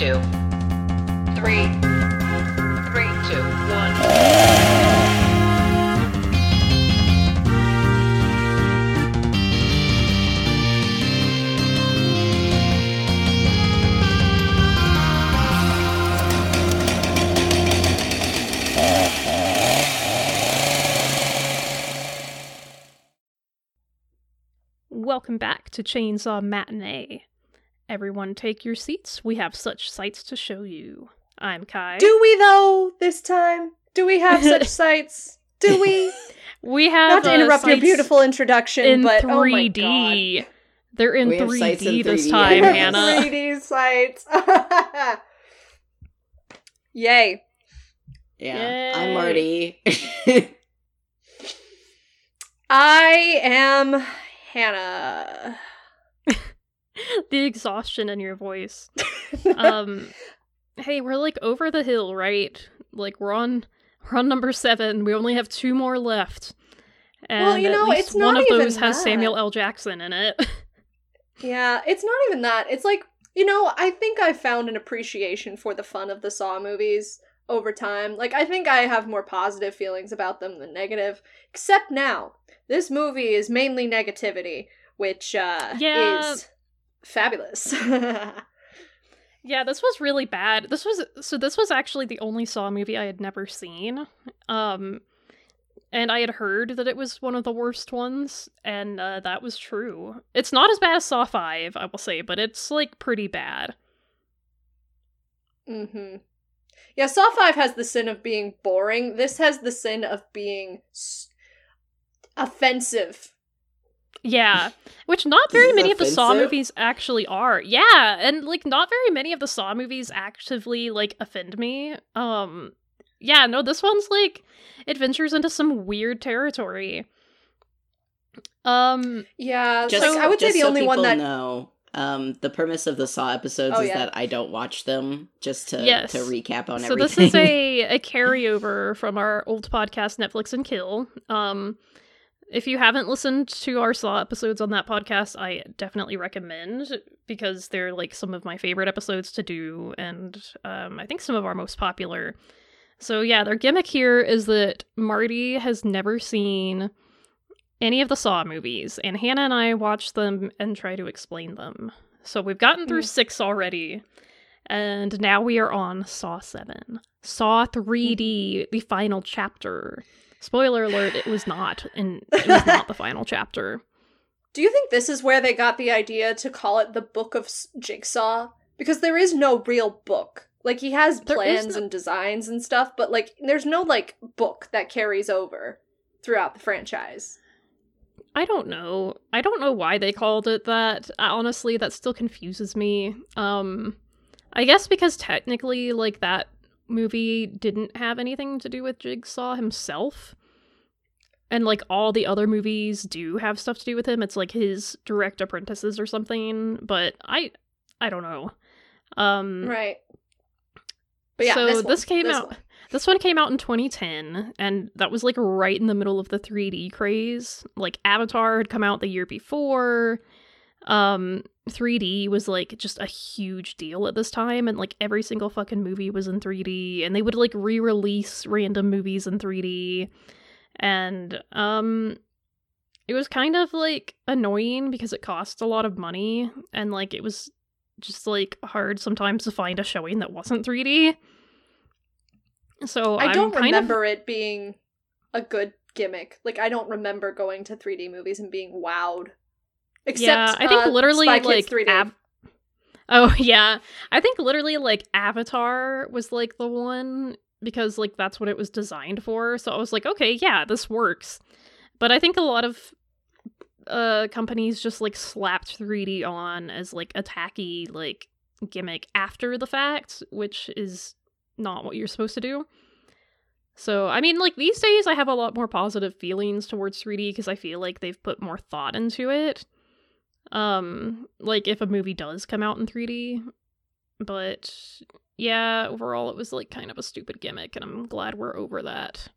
two, three, three, two, one. Welcome back to Chainsaw Matinee. Everyone take your seats. We have such sights to show you. I'm Kai. Do we though this time? Do we have such sights? Do we? we have Not to uh, interrupt your beautiful introduction, in but oh my 3D. god. They're in We have in 3D this 3D. time, Hannah. 3D sites. Yay. Yeah, I'm Marty. I am Hannah. the exhaustion in your voice. um hey, we're like over the hill, right? Like we're on we're on number 7. We only have two more left. And Well, you know, it's one of those has that. Samuel L. Jackson in it. Yeah, it's not even that. It's like, you know, I think I found an appreciation for the fun of the Saw movies over time. Like, I think I have more positive feelings about them than negative. Except now. This movie is mainly negativity, which uh Yeah. is fabulous. Yeah, this was really bad. This was so this was actually the only Saw movie I had never seen. Um and I had heard that it was one of the worst ones and uh, that was true. It's not as bad as Saw 5, I will say, but it's like pretty bad. Mm-hmm. Yeah, Saw 5 has the sin of being boring. This has the sin of being s- offensive. Yeah, which not very This is many of the Saw movies actually are. Yeah, and like not very many of the Saw movies actively like offend me. Um yeah, no, this one's like adventures into some weird territory. Um Yeah, just, like, I would say the so only one people that know, um, the premise of the Saw episodes Oh, is yeah. that I don't watch them. Just to Yes. to recap on so everything. So this is a a carryover from our old podcast Netflix and Kill. Um if you haven't listened to our Saw episodes on that podcast, I definitely recommend because they're like some of my favorite episodes to do and um I think some of our most popular. So yeah, their gimmick here is that Marty has never seen any of the Saw movies and Hannah and I watch them and try to explain them. So we've gotten through Mm. 6 already. And now we are on Saw 7. Saw 3D, the final chapter. Spoiler alert, it was not. And it was not the final chapter. Do you think this is where they got the idea to call it the Book of Jigsaw? Because there is no real book. Like he has plans no- and designs and stuff, but like there's no like book that carries over throughout the franchise. I don't know. I don't know why they called it that. Honestly, that still confuses me. Um I guess because technically like that movie didn't have anything to do with Jigsaw himself. And like all the other movies do have stuff to do with him. It's like his direct apprentices or something, but I I don't know. Um Right. But yeah, so this, this, came this out. one. This one came out in 2010, and that was like right in the middle of the 3D craze. Like Avatar had come out the year before. Um, 3D was like just a huge deal at this time, and like every single fucking movie was in 3D, and they would like re-release random movies in 3D, and um, it was kind of like annoying because it cost a lot of money, and like it was just like hard sometimes to find a showing that wasn't 3D. So I I'm don't remember it being a good gimmick. Like I don't remember going to 3D movies and being wowed. Except yeah, I think uh, literally like 3D. Av- oh yeah, I think literally like Avatar was like the one because like that's what it was designed for. So I was like, okay, yeah, this works. But I think a lot of uh companies just like slapped 3D on as like a tacky like gimmick after the fact, which is not what you're supposed to do. So, I mean, like these days, I have a lot more positive feelings towards 3D because I feel like they've put more thought into it. Um, like if a movie does come out in 3D, but yeah, overall, it was like kind of a stupid gimmick, and I'm glad we're over that.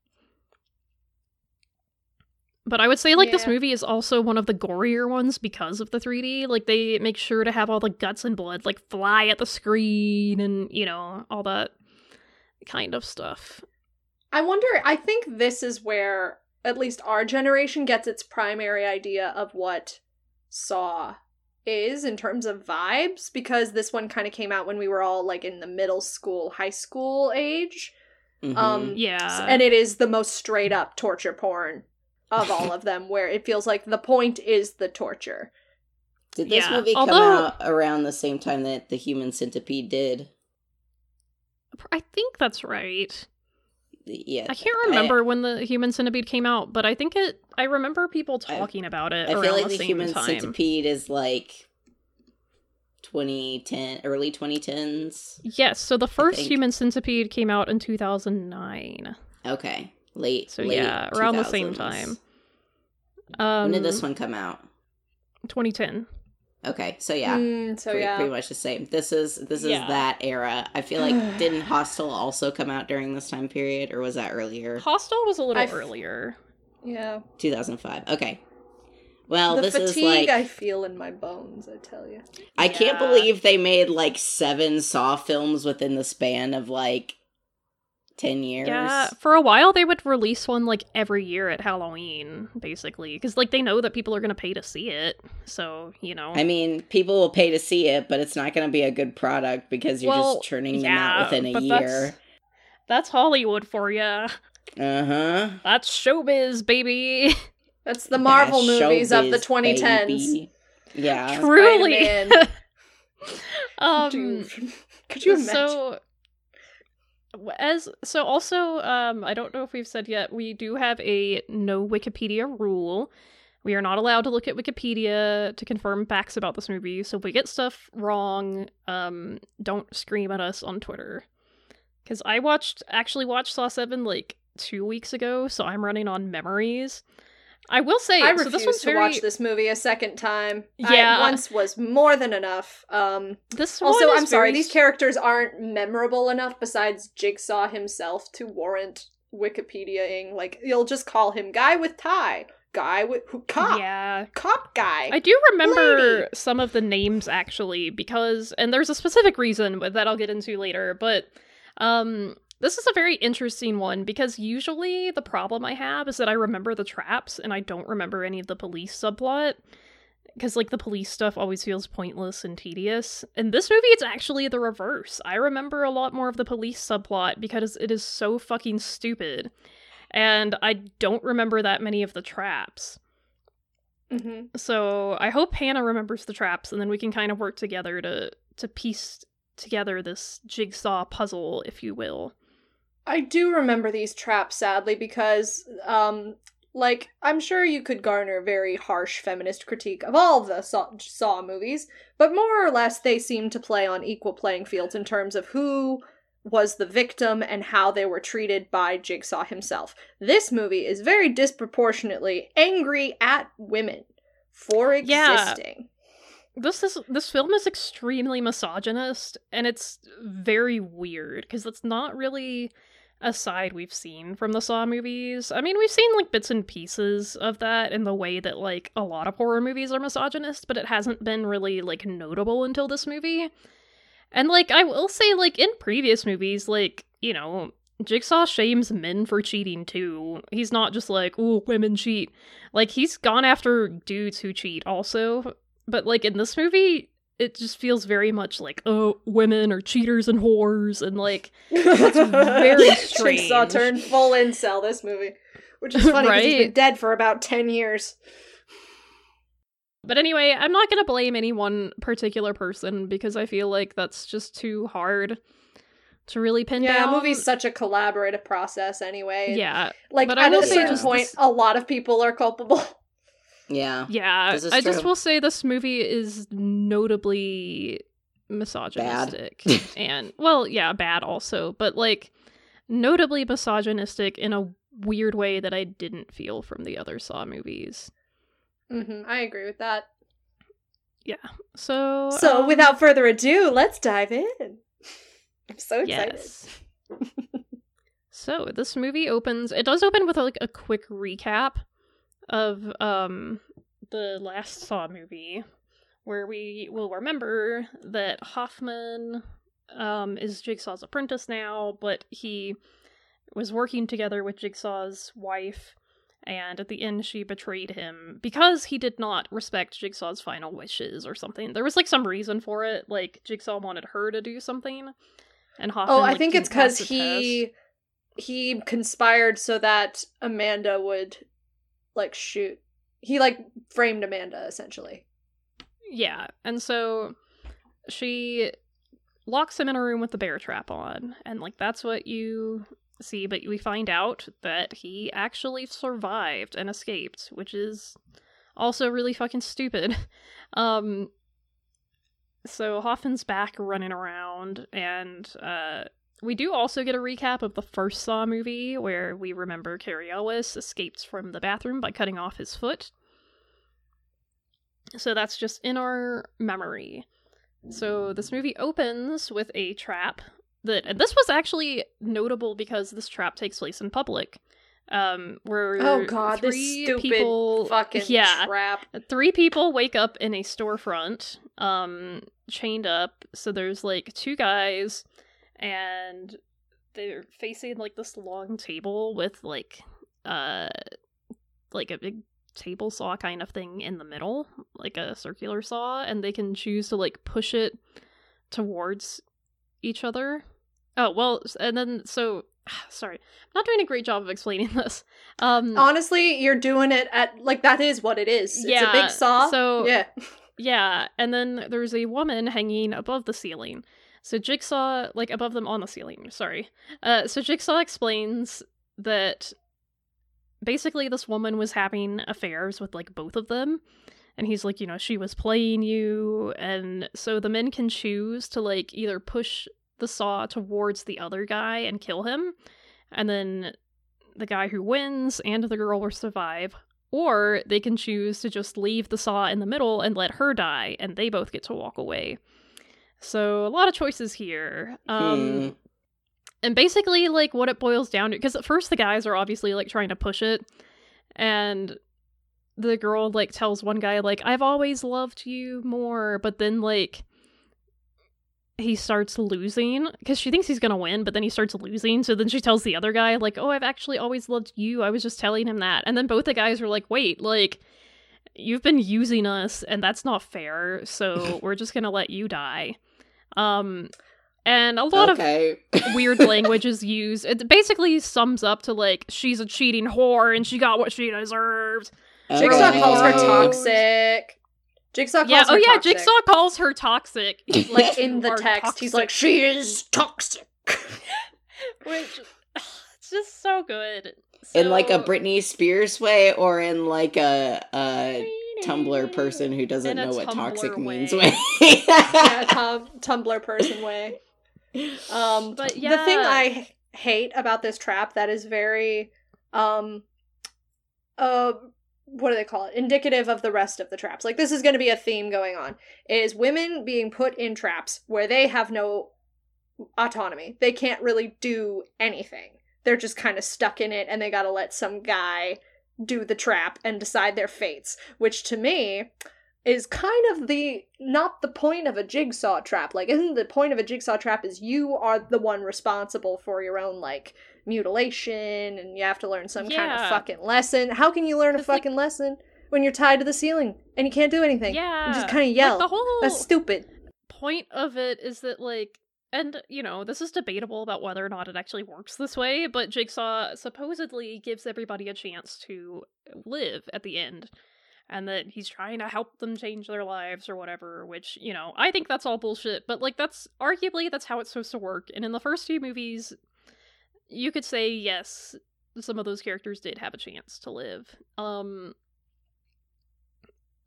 But I would say like this movie is also one of the gorier ones because of the 3D. Like they make sure to have all the guts and blood like fly at the screen and you know all that kind of stuff. I wonder, I think this is where at least our generation gets its primary idea of what Saw is in terms of vibes because this one kind of came out when we were all like in the middle school, high school age. Mhm. Um Yeah. and it is the most straight up torture porn of all of them where it feels like the point is the torture. did this yeah, movie although- come out around the same time that the Human Centipede did? I think that's right. Yeah, I can't remember when the Human Centipede came out, but I think it. I remember people I- talking about it I around feel like the, the Human time. Centipede is like 2010, early 2010s. Yes, so the first. Human Centipede came out in 2009. Okay, late. So late yeah, around the same time. Um, when did this one come out? 2010. Okay, so yeah, Mm, so pretty, yeah. pretty much the same. This is this is Yeah. that era. I feel like didn't Hostel also come out during this time period, or was that earlier? Hostel was a little I f- earlier. Yeah. 2005. Okay. Well, the this is fatigue like I feel in my bones, I tell you. I can't believe they made like seven Saw films within the span of like ten years. Yeah, for a while they would release one like every year at Halloween, basically, because like they know that people are gonna pay to see it. So you know, I mean, people will pay to see it, but it's not going to be a good product because you're Well, just churning them yeah, out within a but year. that's- that's Hollywood for you. Uh huh. That's showbiz, baby. That's the Marvel movies of the 2010s. Baby. Yeah. Truly. Spider-Man. um, Dude, could you imagine? So, as so also, um, I don't know if we've said yet, we do have a no Wikipedia rule. We are not allowed to look at Wikipedia to confirm facts about this movie. So if we get stuff wrong, um, don't scream at us on Twitter. Because I watched, actually watched Saw Seven like two weeks ago, so I'm running on memories. I will say, I so refuse this one's to very, watch this movie a second time. Yeah. I, once was more than enough. Um, This also, I'm sorry, very these characters aren't memorable enough besides Jigsaw himself to warrant Wikipediaing. Like, you'll just call him guy with tie, guy with who cop, Yeah, cop guy. I do remember Lady. some of the names actually because and there's a specific reason that I'll get into later, but um this is a very interesting one because usually the problem I have is that I remember the traps and I don't remember any of the police subplot because like the police stuff always feels pointless and tedious. In this movie it's actually the reverse. I remember a lot more of the police subplot because it is so fucking stupid. And I don't remember that many of the traps. hmm So I hope Hannah remembers the traps, and then we can kind of work together to to piece together this jigsaw puzzle, if you will. I do remember these traps, sadly, because, um, like, I'm sure you could garner very harsh feminist critique of all of the Saw, Saw movies, but more or less they seem to play on equal playing fields in terms of who was the victim and how they were treated by Jigsaw himself. This movie is very disproportionately angry at women for existing. Yeah. This is this film is extremely misogynist, and it's very weird because it's not really a side we've seen from the Saw movies. I mean, we've seen like bits and pieces of that in the way that like a lot of horror movies are misogynist, but it hasn't been really like notable until this movie. And like I will say like in previous movies like, you know, Jigsaw shames men for cheating too. He's not just like, "Ooh, women cheat." Like he's gone after dudes who cheat also. But like in this movie, it just feels very much like, "Oh, women are cheaters and whores," and like That's very strange. turned full incel this movie, which is funny because he's been dead for about ten years. But anyway, I'm not gonna blame any one particular person because I feel like that's just too hard to really pin down. Yeah, down. a movie's such a collaborative process anyway. yeah, like at a certain point, this- a lot of people are culpable. Yeah. yeah. This is I just will say this movie is notably misogynistic and well, yeah, bad also, but like notably misogynistic in a weird way that I didn't feel from the other Saw movies. hmm I agree with that. Yeah. So, So, um, without further ado, let's dive in. I'm so excited. Yes. so this movie opens. It does open with like a quick recap of um the last Saw movie, where we will remember that Hoffman um is Jigsaw's apprentice now, but he was working together with Jigsaw's wife, and at the end she betrayed him because he did not respect Jigsaw's final wishes or something. There was like some reason for it, like Jigsaw wanted her to do something, and Hoffman. Oh, I like, think it's because he test. he conspired so that Amanda would like shoot. He like framed Amanda essentially. Yeah, and so she locks him in a room with the bear trap on, and like that's what you see, but we find out that he actually survived and escaped, which is also really fucking stupid. Um so Hoffman's back running around and uh we do also get a recap of the first Saw movie where we remember Cary Elwes escapes from the bathroom by cutting off his foot. So that's just in our memory. So this movie opens with a trap that and this was actually notable because this trap takes place in public. Um where Oh god, this three stupid people fucking yeah, trap. three people wake up in a storefront um chained up so there's like two guys and they're facing like this long table with like uh like a big table saw kind of thing in the middle like a circular saw and they can choose to like push it towards each other oh well and then so sorry i'm not doing a great job of explaining this um Honestly, you're doing it at like that is what it is. It's a big saw. so- yeah. Yeah, and then there's a woman hanging above the ceiling. So Jigsaw, like above them on the ceiling, sorry. Uh, so Jigsaw explains that basically this woman was having affairs with like both of them. And he's like, you know, she was playing you. And so the men can choose to like either push the saw towards the other guy and kill him. And then the guy who wins and the girl will survive or they can choose to just leave the saw in the middle and let her die, and they both get to walk away. So a lot of choices here. Um, Hmm. and basically, like what it boils down to, because at first the guys are obviously like trying to push it, and the girl like tells one guy like I've always loved you more, but then like he starts losing because she thinks he's gonna win, but then he starts losing. So then she tells the other guy like, "Oh, I've actually always loved you. I was just telling him that." And then both the guys are like, "Wait, like." You've been using us, and that's not fair. So we're just gonna let you die. Um, and a lot of weird language is used. It basically sums up to like she's a cheating whore and she got what she deserved. Jigsaw calls her toxic. Jigsaw calls yeah, her oh yeah, toxic. Jigsaw calls her toxic. like in the Or text, he's like, "She is toxic." which it's just so good. in like a So- Britney Spears way, or in like a, a Tumblr person who doesn't know what toxic Tumblr means way. way. yeah, Tum- Tumblr person way. Um, But yeah, the thing I hate about this trap that is very, um, uh, what do they call it? Indicative of the rest of the traps. Like this is going to be a theme going on. Is women being put in traps where they have no autonomy. They can't really do anything. They're just kind of stuck in it, and they got to let some guy do the trap and decide their fates. Which to me is kind of the not the point of a jigsaw trap. Like, isn't the point of a jigsaw trap is you are the one responsible for your own like mutilation, and you have to learn some kind of fucking lesson. How can you learn a 'Cause, like- fucking lesson when you're tied to the ceiling and you can't do anything? Yeah, you just kind of Like, yell. the whole That's stupid. point of it is that like and you know this is debatable about whether or not it actually works this way but jigsaw supposedly gives everybody a chance to live at the end and that he's trying to help them change their lives or whatever which you know i think that's all bullshit but like that's arguably that's how it's supposed to work and in the first few movies you could say yes some of those characters did have a chance to live um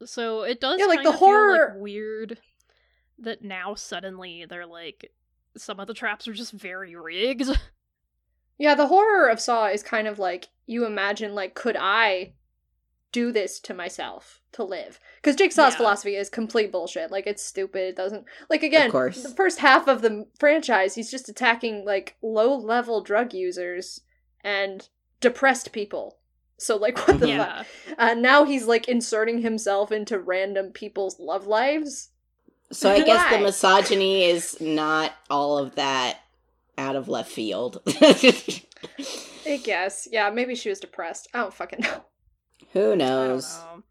so it does Yeah, like, the feel, like, horror- weird that now suddenly they're like some of the traps are just very rigged. Yeah, the horror of Saw is kind of like you imagine like could I do this to myself to live? Because Jigsaw's Yeah. philosophy is complete bullshit. Like it's stupid. It doesn't like again. Of course. the first half of the franchise, he's just attacking like low level drug users and depressed people. So like, what the fuck? yeah. Uh, now he's like inserting himself into random people's love lives. So I guess the misogyny is not all of that out of left field. I guess. Yeah, maybe she was depressed. I don't fucking know. Who knows? know.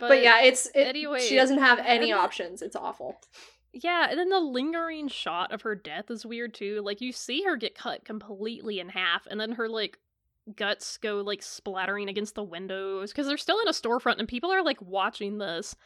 But, yeah, it's it, anyway, she doesn't have any and the- options. It's awful. Yeah, and then the lingering shot of her death is weird too. Like you see her get cut completely in half, and then her like guts go like splattering against the windows because they're still in a storefront, and people are like watching this,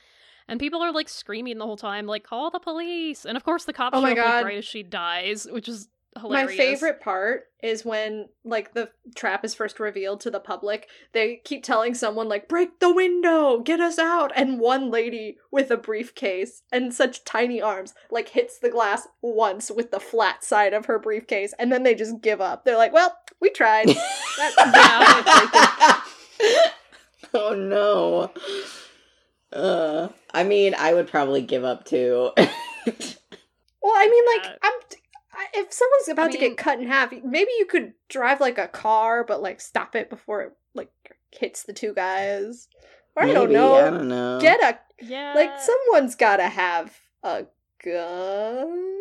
and people are like screaming the whole time, like "Call the police!" And of course, the cops Oh show my up like, God. right as she dies, which is hilarious. My favorite part is when like the trap is first revealed to the public. They keep telling someone like break the window, get us out, and one lady with a briefcase and such tiny arms like hits the glass once with the flat side of her briefcase and then they just give up. They're like, "Well, we tried." That- oh no. Uh, I mean, I would probably give up too. Well, I mean, like, I'm. I- If someone's about to mean- get cut in half, maybe you could drive like a car, but like stop it before it like hits the two guys. Or I don't know. I don't know. Get a Yeah, like. Someone's got to have a gun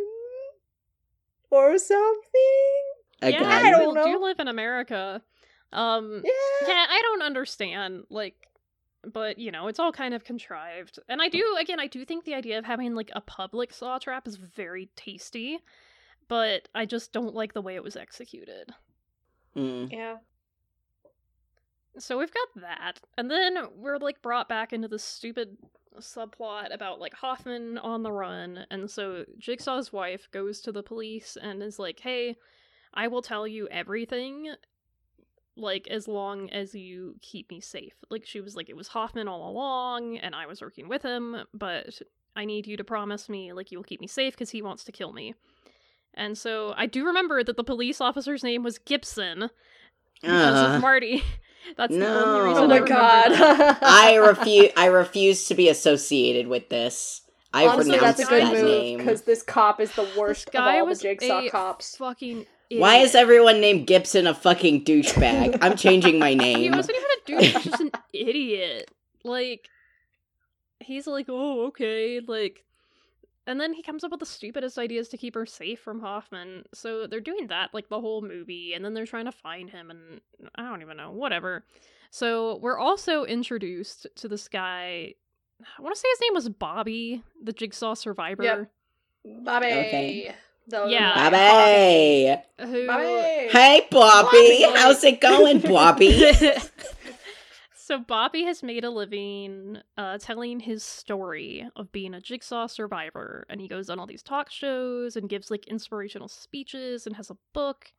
or something. A yeah, gun? I don't know. do you live in America. Um, Yeah. yeah, I don't understand. Like, but you know, it's all kind of contrived. And I do, again, I do think the idea of having like a public saw trap is very tasty, but I just don't like the way it was executed. Mm. Yeah. So we've got that, and then we're like brought back into this stupid subplot about like Hoffman on the run, and so Jigsaw's wife goes to the police and is like, "Hey, I will tell you everything." Like as long as you keep me safe. Like she was like it was Hoffman all along and I was working with him, but I need you to promise me like you will keep me safe cuz he wants to kill me. And so I do remember that the police officer's name was Gibson because Uh, of Marty. That's the no. only reason Oh I my remember god. I refuse. I refuse to be associated with this. I Honestly, renounce that's a good that move name. because this cop is the This worst of guy all the was jigsaw a cops. fucking. Why is everyone named Gibson a fucking douchebag? I'm changing my name. He wasn't even a dude. He was just an idiot. Like, he's like, oh, okay, like, and then he comes up with the stupidest ideas to keep her safe from Hoffman. So they're doing that like the whole movie, and then they're trying to find him, and I don't even know, whatever. So we're also introduced to this guy. I want to say his name was Bobby, the Jigsaw survivor. Yep. Bobby. Okay. The- Yeah. Bobby. Who Bobby. Hey, Bobby. Bobby. How's it going, Bobby? so Bobby has made a living uh, telling his story of being a jigsaw survivor, and he goes on all these talk shows and gives like inspirational speeches and has a book,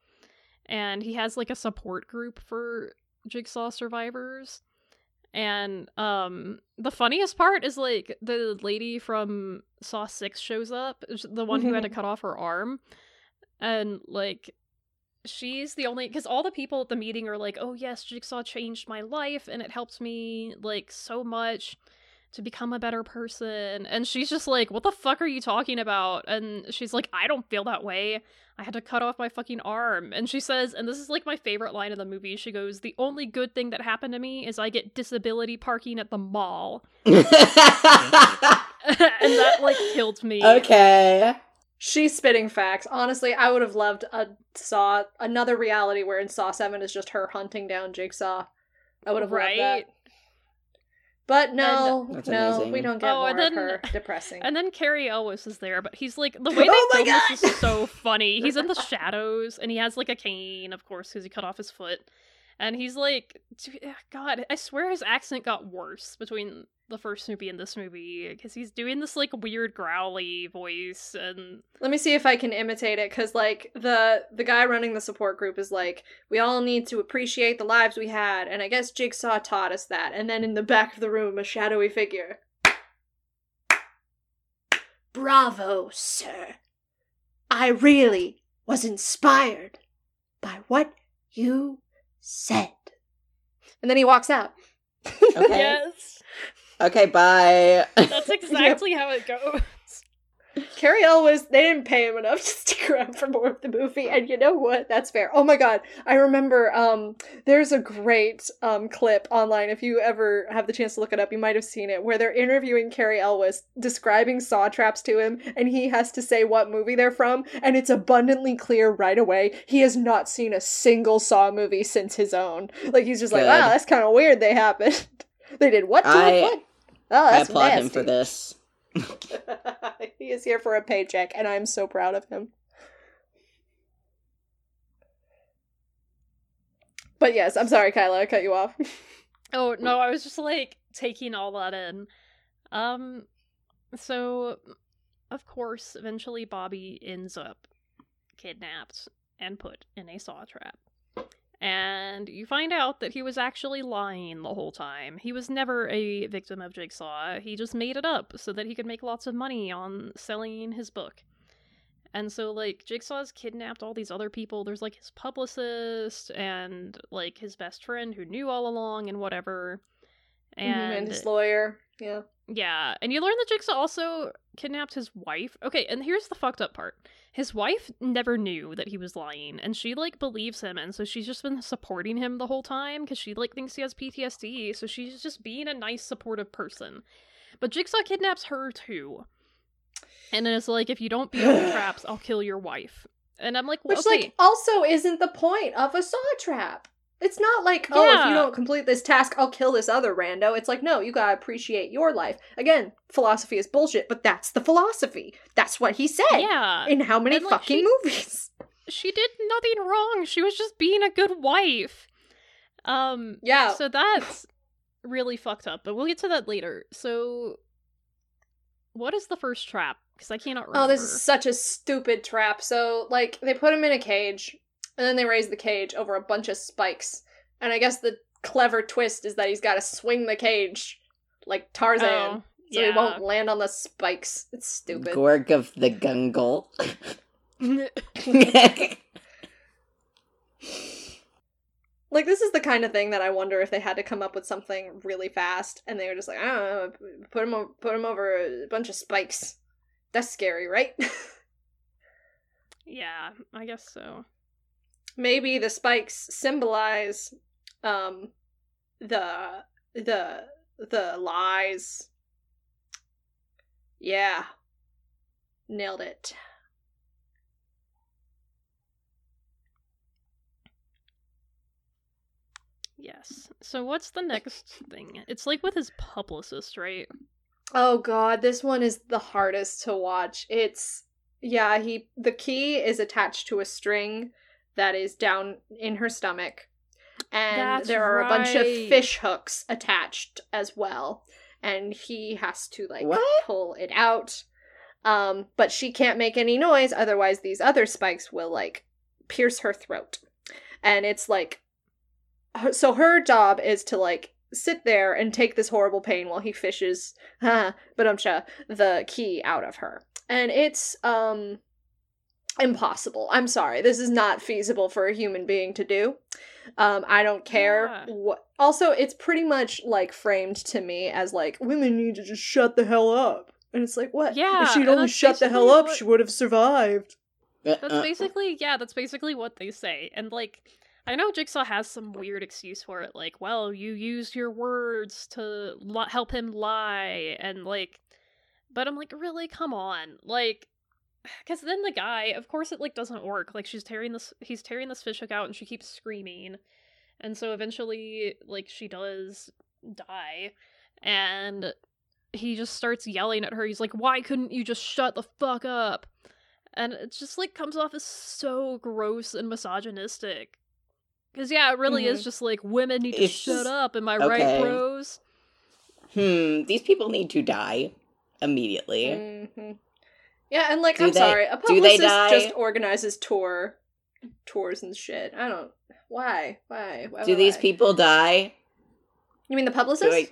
and he has like a support group for jigsaw survivors. And um the funniest part is like the lady from Saw 6 shows up, the one who had to cut off her arm. And like she's the only because all the people at the meeting are like oh yes jigsaw changed my life and it helped me like so much to become a better person and she's just like what the fuck are you talking about and she's like i don't feel that way i had to cut off my fucking arm and she says and this is like my favorite line of the movie she goes the only good thing that happened to me is i get disability parking at the mall and that like killed me okay. She's spitting facts. Honestly, I would have loved a Saw another reality where in Saw Seven is just her hunting down Jigsaw. I would have loved that. But no, That's no, amazing. we don't get Oh, more and then- of her. Depressing. And then Cary Elwes is there, but he's like the way they Oh my film this is so funny. He's in the shadows, and he has like a cane, of course, because he cut off his foot. And he's like, eh, God, I swear his accent got worse between the first movie and this movie because he's doing this like weird growly voice, and Let me see if I can imitate it cuz like the the guy running the support group is like we all need to appreciate the lives we had and I guess Jigsaw taught us that. And then in the back of the room a shadowy figure. Bravo, sir. I really was inspired by what you said. And then he walks out. Okay. yes, Okay, bye. that's exactly how it goes. Cary Elwes, they didn't pay him enough to stick around for more of the movie, and you know what? That's fair. Oh my god, I remember. Um, there's a great um clip online. If you ever have the chance to look it up, you might have seen it, where they're interviewing Cary Elwes, describing saw traps to him, and he has to say what movie they're from, and it's abundantly clear right away he has not seen a single Saw movie since his own. Like he's just like, wow, that's kind of weird. They happened. they did what to I-? What? Oh, I applaud him for this. he is here for a paycheck, and I'm so proud of him. But yes, I'm sorry, Kyla, I cut you off. Oh no, I was just like taking all that in. Um so of course, eventually Bobby ends up kidnapped and put in a saw trap. And you find out that he was actually lying the whole time. He was never a victim of Jigsaw. He just made it up so that he could make lots of money on selling his book. And so, like, Jigsaw's kidnapped all these other people. There's, like, his publicist and, like, his best friend who knew all along and whatever. Mm-hmm, and, And, his lawyer. Yeah. yeah, and you learn that Jigsaw also kidnapped his wife. Okay, and here's the fucked up part. His wife never knew that he was lying, and she, like, believes him, and so she's just been supporting him the whole time because she, like, thinks he has PTSD, so she's just being a nice, supportive person. But Jigsaw kidnaps her, too. And then it's like, if you don't beat the traps, I'll kill your wife. And I'm like, well, Which, okay. like, also isn't the point of a saw trap. It's not like, oh, if you don't complete this task, I'll kill this other rando. It's like, no, you gotta appreciate your life. Again, philosophy is bullshit, but that's the philosophy. That's what he said. yeah. In how many And, like, fucking she- movies? she did nothing wrong. She was just being a good wife. Um Yeah. so that's really fucked up, but we'll get to that later. So what is the first trap? Because I cannot remember. Oh, this is such a stupid trap. So, like, they put him in a cage, and then they raise the cage over a bunch of spikes. And I guess the clever twist is that he's got to swing the cage like Tarzan, Oh, so he won't land on the spikes. It's stupid. Gorg of the Gungle. Like, this is the kind of thing that I wonder if they had to come up with something really fast, and they were just like, I don't know, put him, o- put him over a bunch of spikes. That's scary, right? yeah, I guess so. Maybe the spikes symbolize um the the the lies yeah nailed it Yes. So what's the next thing? It's like with his publicist, right? oh god this one is the hardest to watch it's yeah he the key is attached to a string that is down in her stomach. And That's there are a bunch of fish hooks attached as well. And he has to like What? pull it out. Um but she can't make any noise otherwise these other spikes will like pierce her throat. And it's like so her job is to like sit there and take this horrible pain while he fishes but umsha the key out of her. And it's um impossible i'm sorry this is not feasible for a human being to do um i don't care Yeah. what also it's pretty much like framed to me as like women need to just shut the hell up and it's like what Yeah, if she'd only shut the hell up what- she would have survived That's Uh, basically yeah, that's basically what they say. And like I know Jigsaw has some weird excuse for it like, well, you used your words to li- help him lie and like but I'm like, really? Come on. Like cuz then the guy, of course it like doesn't work. Like she's tearing this he's tearing this fish hook out and she keeps screaming. And so eventually like she does die and he just starts yelling at her. He's like, "Why couldn't you just shut the fuck up?" and it just like comes off as so gross and misogynistic. Because yeah, it really is Mhm. just like women need to It's shut just- up. Am I okay. right, bros? hmm, these people need to die immediately. hmm Yeah, and like Do I'm they- sorry, a do they publicist die? just organizes tour tours and shit. I don't why why why Do why, these people die? You mean the Do publicist? I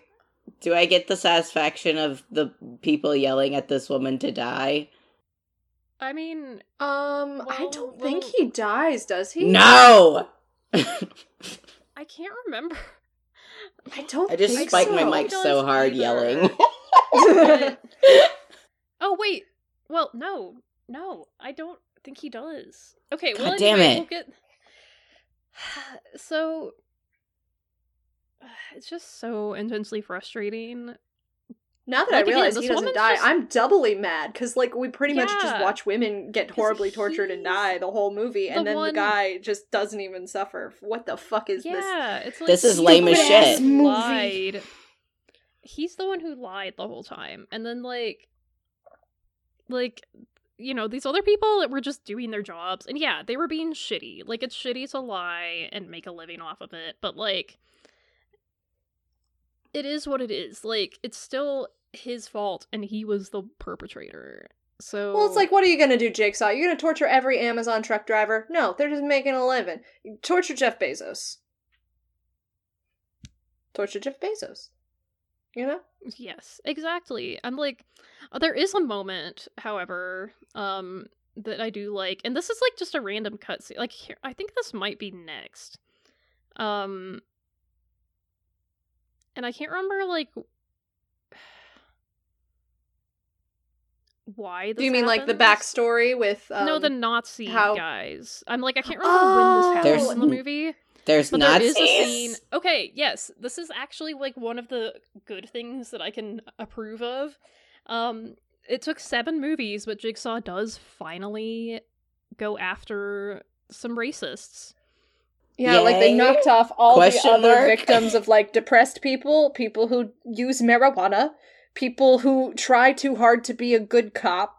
do I get the satisfaction of the people yelling at this woman to die? I mean, Um, I don't think he dies, does he? No. I can't remember. I don't. I just think spiked so. my mic so hard either. yelling. oh wait, Well, no, no, I don't think he does. Okay, well, God damn anyway, it. We'll get... So it's just so intensely frustrating. Now that Like, I realize this he doesn't die, just- I'm doubly mad because like we pretty much just watch women get horribly tortured and die the whole movie, and the then one- the guy just doesn't even suffer. What the fuck is this? Yeah, it's like This is lame as shit. movie. Lied. He's the one who lied the whole time, and then like, like you know, these other people were just doing their jobs, and yeah, they were being shitty. Like it's shitty to lie and make a living off of it, but like, it is what it is. Like it's still his fault, and he was the perpetrator. So Well, it's like, what are you gonna do, Jigsaw? You're gonna torture every Amazon truck driver? No, they're just making a living. Torture Jeff Bezos. Torture Jeff Bezos. You know? Yes, exactly. I'm like, uh, there is a moment, however, um, that I do like, and this is like just a random cutscene. Like, here, I think this might be next. Um, and I can't remember like why. This Do you mean like the backstory with um, no, the Nazi how- guys. I'm like, I can't remember when this Oh! happens in the movie. There's But there Nazis. is a scene. Okay, yes, this is actually like one of the good things that I can approve of. Um, it took seven movies, but Jigsaw does finally go after some racists. Yeah, like they knocked off all Question the other mark? victims of like depressed people, people who use marijuana, people who try too hard to be a good cop,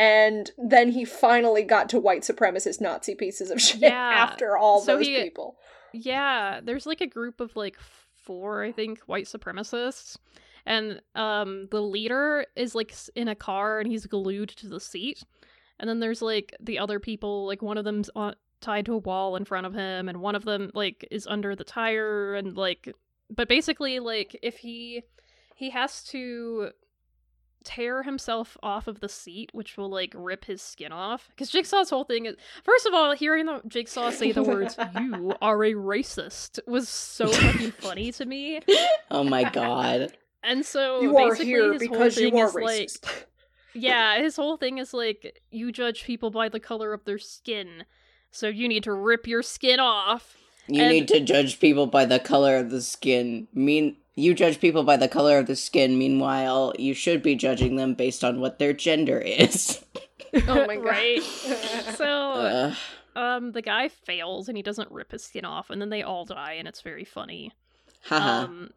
and then he finally got to white supremacist Nazi pieces of shit Yeah. after all So those he- people. Yeah, there's like a group of like four, I think, white supremacists. And um the leader is like in a car and he's glued to the seat. And then there's like the other people, like one of them's on, tied to a wall in front of him and one of them like is under the tire and like but basically like if he he has to tear himself off of the seat which will like rip his skin off because jigsaw's whole thing is first of all hearing the jigsaw say the words you are a racist was so fucking funny to me Oh my god. and so You are basically here his whole because you thing are is like yeah, his whole thing is like you judge people by the color of their skin. So you need to rip your skin off. You And- need to judge people by the color of the skin. Mean you judge people by the color of the skin. Meanwhile, you should be judging them based on what their gender is. oh my god. right. So Ugh. um the guy fails and he doesn't rip his skin off and then they all die and it's very funny. Haha. Um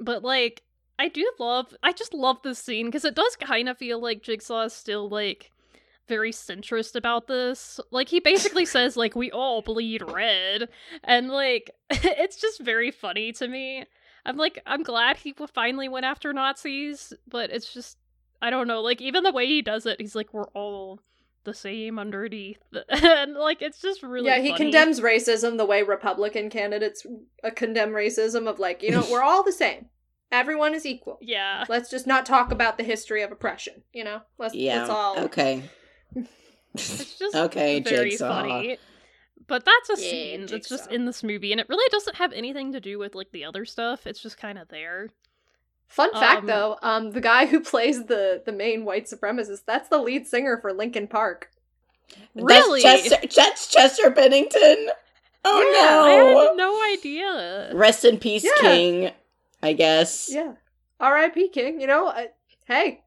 but like I do love I just love this scene because it does kind of feel like Jigsaw is still like very centrist about this. Like he basically says like we all bleed red and like it's just very funny to me. I'm like I'm glad he finally went after Nazis, but it's just I don't know, like even the way he does it, he's like we're all the same underneath. and like it's just really yeah, he funny. condemns racism the way Republican candidates uh, condemn racism of like, you know, we're all the same. Everyone is equal. Yeah. Let's just not talk about the history of oppression, you know? Let's, yeah. let's all Okay. It's just okay, very Jigsaw. funny. But that's a Yeah, scene that's just in this movie, and it really doesn't have anything to do with like the other stuff. It's just kind of there. Fun fact Um, though, um the guy who plays the the main white supremacist, that's the lead singer for Linkin Park. Really? That's Chester, that's Chester Bennington. Oh I no. I had no idea. Rest in peace, Yeah. King. I guess. Yeah. R.I.P. King, you know, I, hey.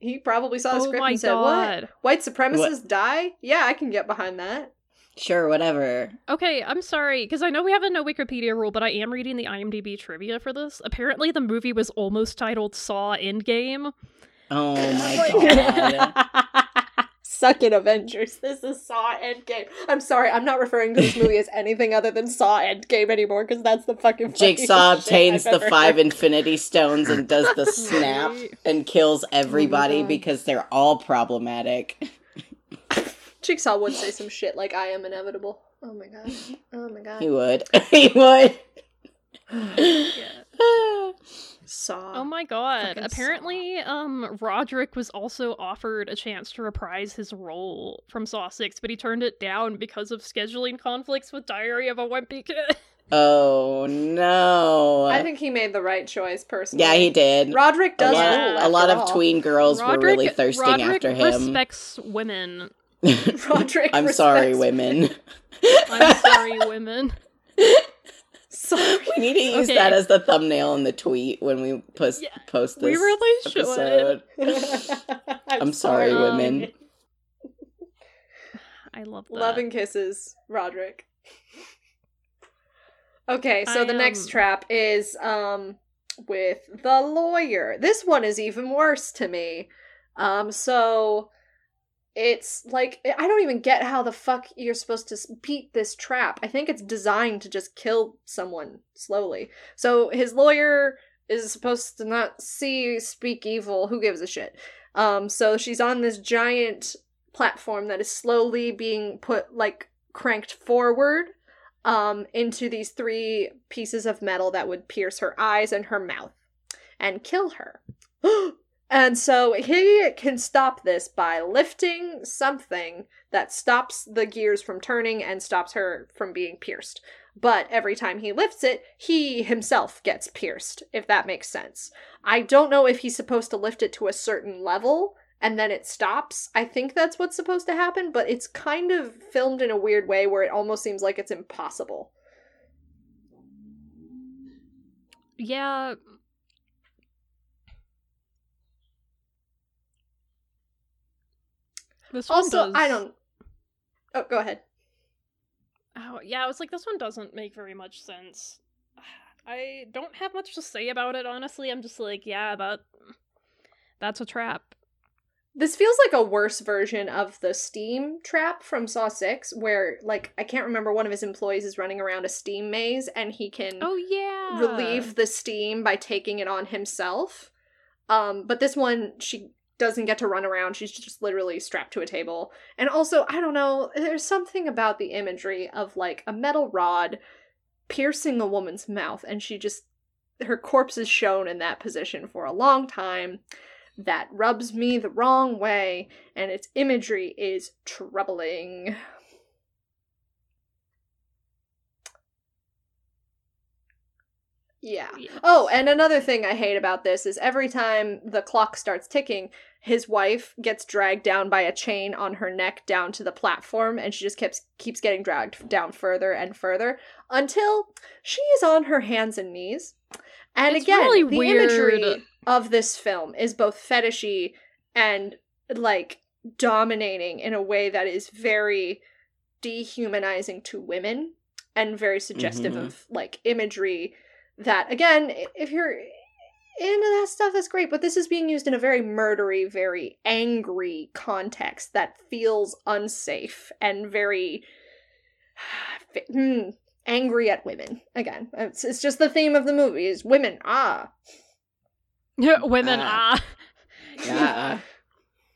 He probably saw the Oh script my and said, "What? White supremacists die? Yeah, I can get behind that." Sure, whatever. Okay, I'm sorry because I know we have a no Wikipedia rule, but I am reading the IMDb trivia for this. Apparently, the movie was almost titled Saw Endgame. Oh my god. Suck it, Avengers. This is Saw Endgame. I'm sorry, I'm not referring to this movie as anything other than Saw Endgame anymore because that's the fucking Jigsaw obtains the five heard. Infinity Stones and does the snap and kills oh everybody God. because they're all problematic. Jigsaw would say some shit like "I am inevitable." Oh my god. Oh my god. He would. he would. Saw. Oh my god. Fucking Apparently, um Roderick was also offered a chance to reprise his role from Saw 6, but he turned it down because of scheduling conflicts with Diary of a Wimpy Kid. Oh no. I think he made the right choice personally. yeah, he did. Roderick a does lot, rule. a lot of tween girls were really thirsting Roderick after him. respects women. Roderick. I'm sorry, respects- women. I'm sorry, women. Sorry. we need to use Okay. that as the thumbnail in the tweet when we post Yeah, post this we really should. episode. I'm, I'm sorry, sorry. women. I love that. Love and kisses, Roderick. Okay, so I, the next um, trap is um with the lawyer. This one is even worse to me. Um so it's like I don't even get how the fuck you're supposed to beat this trap. I think it's designed to just kill someone slowly. So his lawyer is supposed to not see speak evil. Who gives a shit? Um so she's on this giant platform that is slowly being put like cranked forward um into these three pieces of metal that would pierce her eyes and her mouth and kill her. and so he can stop this by lifting something that stops the gears from turning and stops her from being pierced. But every time he lifts it, he himself gets pierced, if that makes sense. I don't know if he's supposed to lift it to a certain level and then it stops. I think that's what's supposed to happen, but it's kind of filmed in a weird way where it almost seems like it's impossible. Yeah. This one Also, does... I don't. Oh, go ahead. Oh, yeah, I was like, this one doesn't make very much sense. I don't have much to say about it, honestly. I'm just like, yeah, that that's a trap. This feels like a worse version of the steam trap from Saw 6, where, like, I can't remember one of his employees is running around a steam maze and he can Oh yeah. relieve the steam by taking it on himself. Um, but this one, she doesn't get to run around. She's just literally strapped to a table. And also, I don't know, there's something about the imagery of like a metal rod piercing a woman's mouth, and she just, her corpse is shown in that position for a long time. That rubs me the wrong way, and its imagery is troubling. Yeah. Yes. Oh, and another thing I hate about this is every time the clock starts ticking, his wife gets dragged down by a chain on her neck down to the platform, and she just keeps keeps getting dragged down further and further until she is on her hands and knees. And It's again, really the weird. imagery of this film is both fetishy and like dominating in a way that is very dehumanizing to women and very suggestive Mhm. of like imagery that again if you're into that stuff that's great but this is being used in a very murdery very angry context that feels unsafe and very hmm, angry at women again it's, it's just the theme of the movie is women ah Women, Ah. ah. Yeah.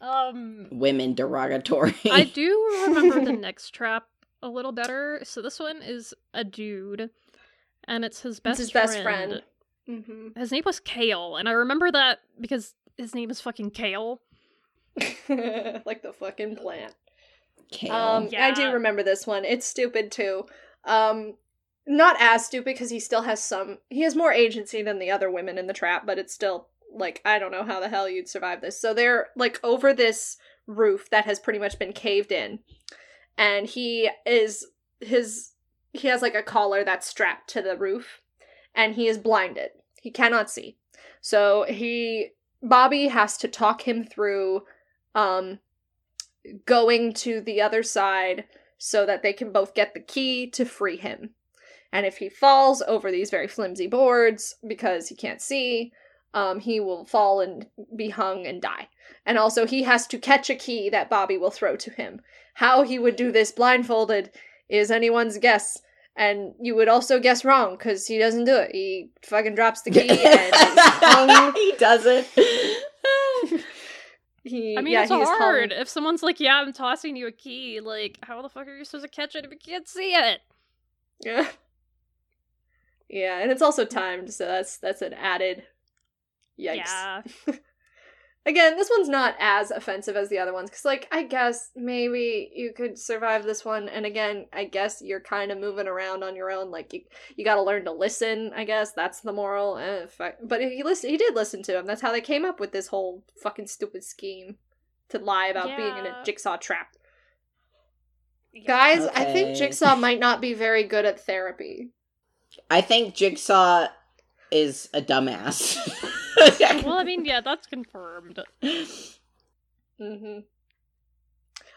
Um, Women derogatory. I do remember the next trap a little better. So this one is a dude, and it's his best it's his best friend. friend, hmm His name was Kale, and I remember that because his name is fucking Kale. like the fucking plant Kale. Um, I do remember this one. It's stupid too. Um, not as stupid because he still has some. He has more agency than the other women in the trap, but it's still like I don't know how the hell you'd survive this. So they're like over this roof that has pretty much been caved in, and he is his he has like a collar that's strapped to the roof, and he is blinded. He cannot see. So he Bobby has to talk him through um going to the other side so that they can both get the key to free him. And if he falls over these very flimsy boards because he can't see, um, he will fall and be hung and die. And also, he has to catch a key that Bobby will throw to him. How he would do this blindfolded is anyone's guess. And you would also guess wrong because he doesn't do it. He fucking drops the key and is he doesn't. He, I mean, yeah, it's hard. hung. If someone's like, "Yeah, I'm tossing you a key," like, how the fuck are you supposed to catch it if you can't see it? Yeah. Yeah, and it's also timed, so that's that's an added yikes. Yeah. Again, this one's not as offensive as the other ones because, like, I guess maybe you could survive this one. And again, I guess you're kind of moving around on your own. Like, you you got to learn to listen. I guess that's the moral. Eh, fuck. But he listen, he did listen to him. That's how they came up with this whole fucking stupid scheme to lie about being in a jigsaw trap. Guys, I think Jigsaw might not be very good at therapy. I think Jigsaw is a dumbass. well, I mean, yeah, that's confirmed. hmm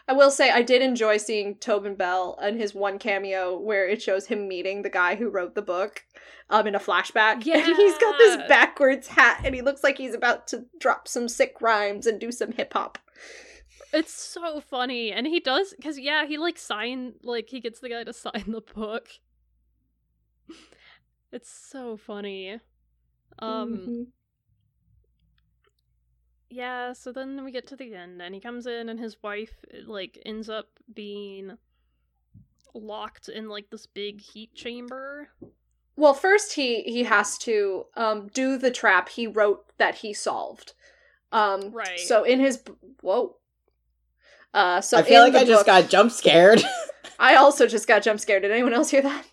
I will say I did enjoy seeing Tobin Bell and his one cameo where it shows him meeting the guy who wrote the book um in a flashback. And he's got this backwards hat and he looks like he's about to drop some sick rhymes and do some hip hop. It's so funny, and he does because yeah, he like sign like he gets the guy to sign the book. It's so funny. Um, Mhm. Yeah. So then we get to the end, and he comes in, and his wife like ends up being locked in like this big heat chamber. Well, first he he has to um do the trap he wrote that he solved. Um Right. So in his whoa. Uh so I feel like the I just got jump scared. I also just got jump scared. Did anyone else hear that?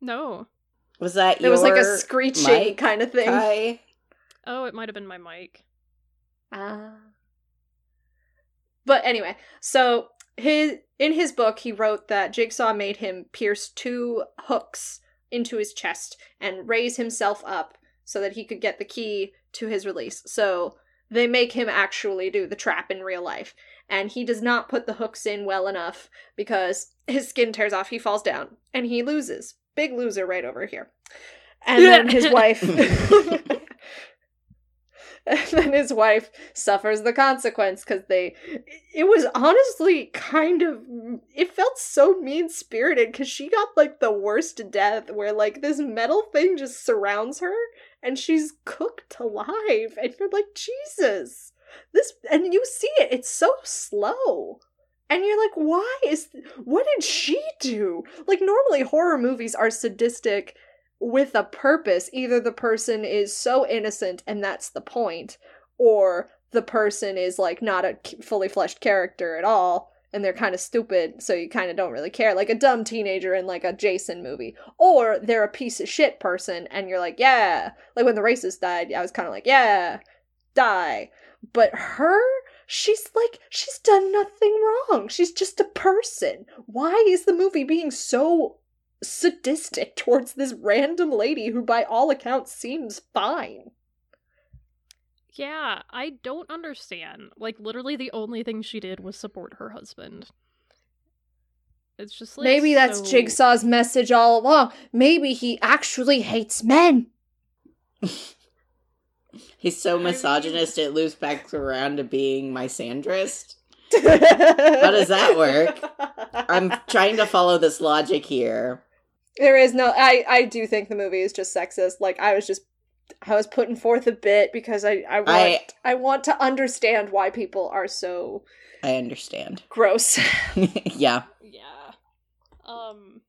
No. Was that There was like a your screeching kind of thing. Kai? Oh, it might have been my mic. Ah. But anyway, so his in his book he wrote that Jigsaw made him pierce two hooks into his chest and raise himself up so that he could get the key to his release. So they make him actually do the trap in real life. And he does not put the hooks in well enough because his skin tears off, he falls down, and he loses. Big loser right over here. And then his wife and then his wife suffers the consequence because they it was honestly kind of it felt so mean spirited because she got like the worst death where like this metal thing just surrounds her and she's cooked alive and you're like jesus this and you see it it's so slow and you're like why is what did she do? Like normally horror movies are sadistic with a purpose. Either the person is so innocent and that's the point, or the person is like not a fully fleshed character at all and they're kind of stupid, so you kind of don't really care. Like a dumb teenager in like a Jason movie. Or they're a piece of shit person and you're like, yeah. Like when the racist died, I was kind of like, yeah, die. But her, she's like, she's done nothing wrong. She's just a person. Why is the movie being so sadistic towards this random lady who, by all accounts, seems fine. Yeah, I don't understand. Like, literally, the only thing she did was support her husband. It's just like Maybe that's so- Jigsaw's message all along. Maybe he actually hates men. He's so misogynist it loops back around to being misandrist. How does that work? I'm trying to follow this logic here. There is no. I I do think the movie is just sexist. Like I was just. I was putting forth a bit because I I want I, I- want to understand why people are so I understand. gross. yeah. Yeah. Um.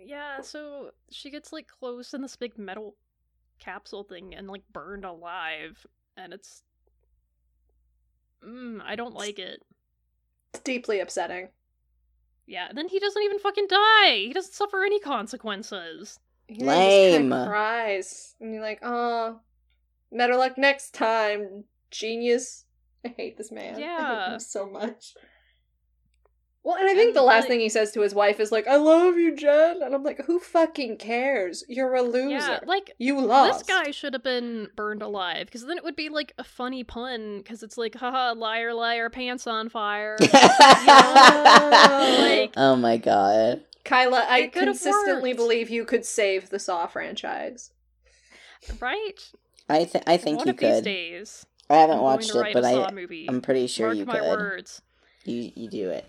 Yeah, so she gets like closed in this big metal capsule thing and like burned alive, and it's. Mm, I don't like it. it's deeply upsetting. Yeah, then he doesn't even fucking die. He doesn't suffer any consequences. Yeah, he just Lame. kinda cries, and you're like, "Oh, better luck next time, genius." I hate this man. I hate Yeah. him so much. Well, and I think And, the last like- thing he says to his wife is like, "I love you, Jen," and I'm like, "Who fucking cares? You're a loser. Yeah, like you lost." this guy should have been burned alive because then it would be like a funny pun because it's like, haha, liar, liar, pants on fire. like- oh my god. Kyla, I consistently worked. believe you could save the Saw franchise. right? I th- I think One you of these could. days. I haven't I'm watched it, but I movie. I'm pretty sure Mark you my could. words. You you do it.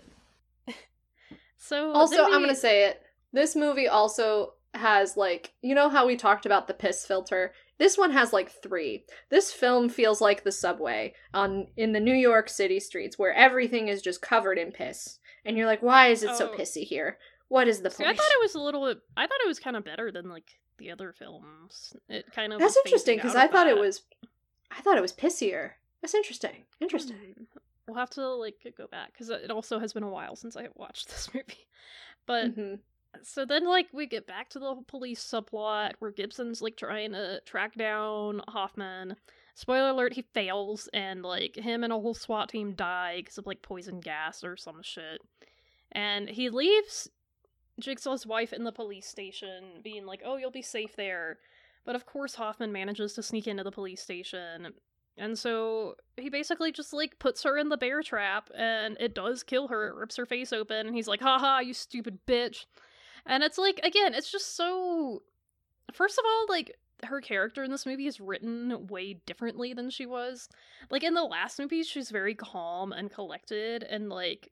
So Also, then I'm gonna say it. This movie also has like you know how we talked about the piss filter. This one has like three. This film feels like the subway on in the New York City streets where everything is just covered in piss, and you're like, why is it so Oh. pissy here? What is the See, point? I thought it was a little. I thought it was kind of better than like the other films. It kind of That's interesting because I thought it was. I thought it was pissier. That's interesting. Interesting. Hmm. We'll have to like go back because it also has been a while since I watched this movie. But hmm so then like we get back to the police subplot where Gibson's like trying to track down Hoffman. Spoiler alert, he fails and like him and a whole SWAT team die because of like poison gas or some shit. And he leaves Jigsaw's wife in the police station being like, "Oh, you'll be safe there." But of course Hoffman manages to sneak into the police station. And so he basically just like puts her in the bear trap and it does kill her. It rips her face open and he's like, "Haha, you stupid bitch." And it's like, again, it's just so. First of all, like, her character in this movie is written way differently than she was. Like, in the last movie, she's very calm and collected and, like,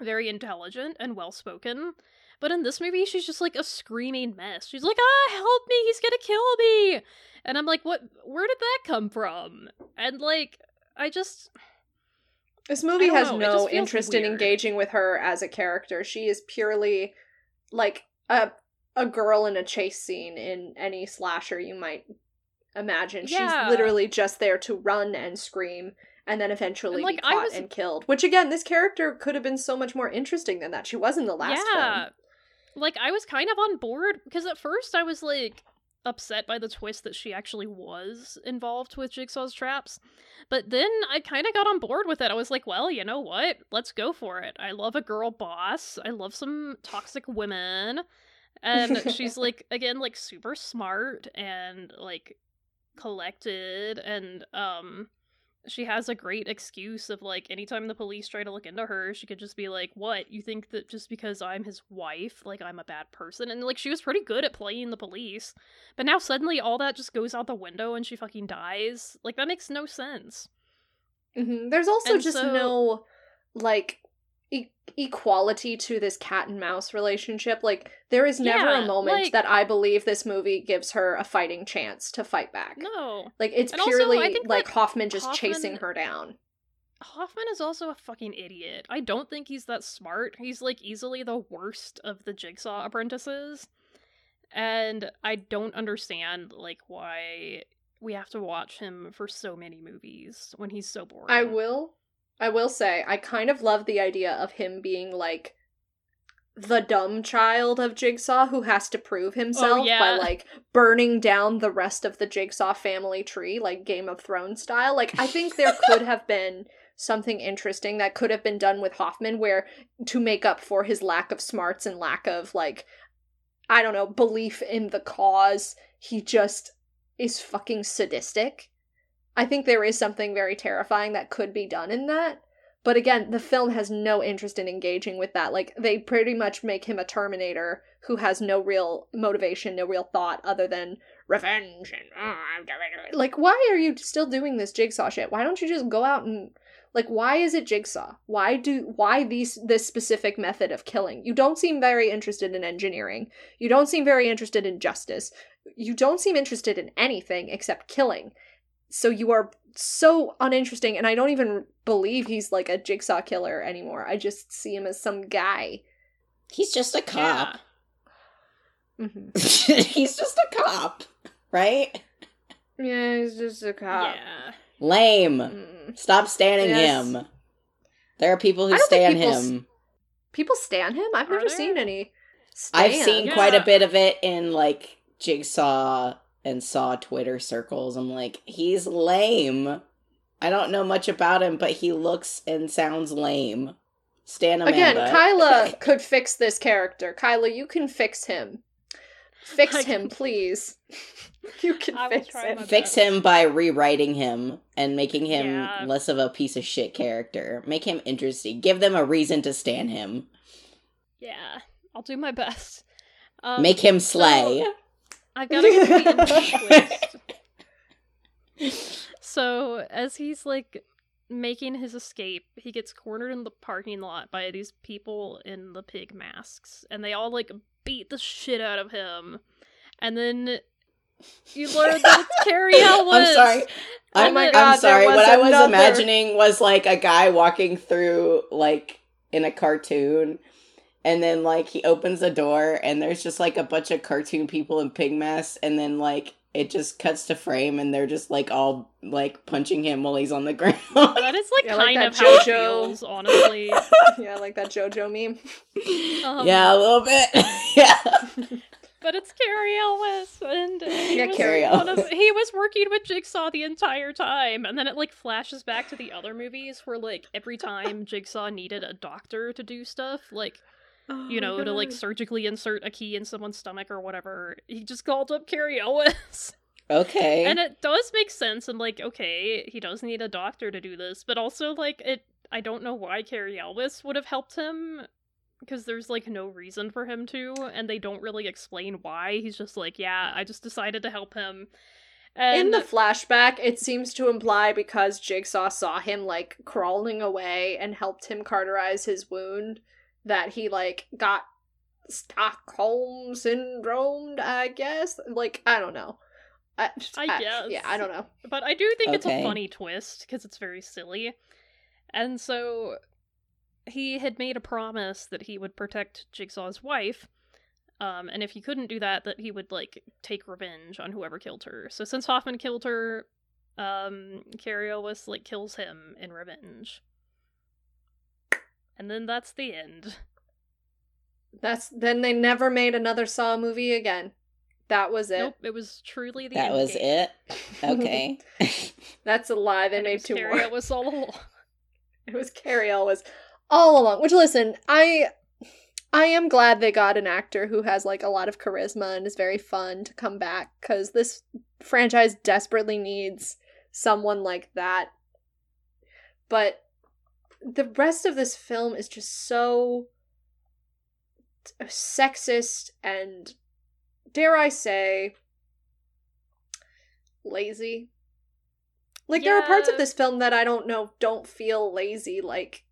very intelligent and well spoken. But in this movie, she's just like a screaming mess. She's like, ah, help me, he's gonna kill me. And I'm like, what? Where did that come from? And, like, I just. This movie has know, no interest in engaging with her as a character. She is purely like a a girl in a chase scene in any slasher you might imagine. Yeah. She's literally just there to run and scream and then eventually And, like, be caught was- and killed. Which again, this character could have been so much more interesting than that. She was in the last yeah. film. Like I was kind of on board because at first I was like upset by the twist that she actually was involved with Jigsaw's traps. But then I kind of got on board with it. I was like, well, you know what? Let's go for it. I love a girl boss. I love some toxic women. And she's like again like super smart and like collected and um she has a great excuse of like anytime the police try to look into her she could just be like what? You think that just because i'm his wife like i'm a bad person? And like she was pretty good at playing the police but now suddenly all that just goes out the window and she fucking dies. Like that makes no sense. Hmm There's also And just so- no like e- equality to this cat and mouse relationship. Like there is never Yeah, a moment like- that I believe this movie gives her a fighting chance to fight back. no Like it's And purely think like that Hoffman just chasing her down. Hoffman is also a fucking idiot. I don't think he's that smart. He's like easily the worst of the Jigsaw apprentices. And I don't understand like why we have to watch him for so many movies when he's so boring. I will I will say I kind of love the idea of him being like the dumb child of Jigsaw who has to prove himself by yeah. like burning down the rest of the Jigsaw family tree like Game of Thrones style. Like I think there could have been something interesting that could have been done with Hoffman where to make up for his lack of smarts and lack of like I don't know, belief in the cause, he just is fucking sadistic. I think there is something very terrifying that could be done in that. But again, the film has no interest in engaging with that. Like, they pretty much make him a Terminator who has no real motivation, no real thought other than revenge and. "Oh, I'm. Like, why are you still doing this jigsaw shit? Why don't you just go out and. Like, why is it jigsaw? Why do. Why these this specific method of killing? You don't seem very interested in engineering. You don't seem very interested in justice. You don't seem interested in anything except killing so you are so uninteresting and i don't even believe he's like a jigsaw killer anymore i just see him as some guy He's just a cop. hmm He's just a cop, right? yeah he's just a cop Yeah. Lame. Mm. Stop standing Yes. him. There are people who I stand people s- him. people stand him i've Are never there? seen any I've stand. seen Yeah. quite a bit of it in like Jigsaw and Saw Twitter circles. I'm like, he's lame. I don't know much about him, but he looks and sounds lame. Stan again kyla could fix this character kyla you can fix him fix I him can- please you can I fix him Fix best. him by rewriting him and making him Yeah. less of a piece of shit character. Make him interesting. Give them a reason to stand him. Yeah. I'll do my best. Um, Make him slay. I've got a really interesting twist. So as he's like making his escape, he gets cornered in the parking lot by these people in the pig masks, and they all like beat the shit out of him. And then you learn that it's Cary Elwes. I'm sorry. Oh I'm, my I'm sorry. what I was imagining was like a guy walking through like in a cartoon and then like he opens the door and there's just like a bunch of cartoon people in pig masks and then like it just cuts to frame and they're just like all like punching him while he's on the ground. That is like Yeah, like kind that of how it JoJo. feels, honestly. yeah, like that JoJo meme. Um, yeah, a little bit. yeah. But it's Cary Elwes, and he Yeah, was Cary one of- Elwes. he was working with Jigsaw the entire time, and then it like flashes back to the other movies where like every time Jigsaw needed a doctor to do stuff, like Oh you know, to like surgically insert a key in someone's stomach or whatever, he just called up Cary Elwes. Okay. and it does make sense, and like okay, he does need a doctor to do this, but also like it, I don't know why Cary Elwes would have helped him because there's like no reason for him to, and they don't really explain why. He's just like, yeah, I just decided to help him. And In the flashback, it seems to imply because Jigsaw saw him like crawling away and helped him cauterize his wound that he like got Stockholm syndrome, I guess. Like, I don't know. I, I guess. Yeah, I don't know. but I do think it's a funny twist because it's very silly. And so he had made a promise that he would protect Jigsaw's wife. Um, and if he couldn't do that, that he would like take revenge on whoever killed her. So since Hoffman killed her, um, Cary Elwes like kills him in revenge. And then that's the end. That's then they never made another Saw movie again. That was it. Nope, it was truly the that end was game. it. Okay. That's a lie. They And it made was two Cary more. Elwes all along. It was Cary Elwes all along. Which listen, I I am glad they got an actor who has like a lot of charisma and is very fun to come back because this franchise desperately needs someone like that. But the rest of this film is just so sexist and dare I say lazy. Like there are parts of this film that I don't know don't feel lazy like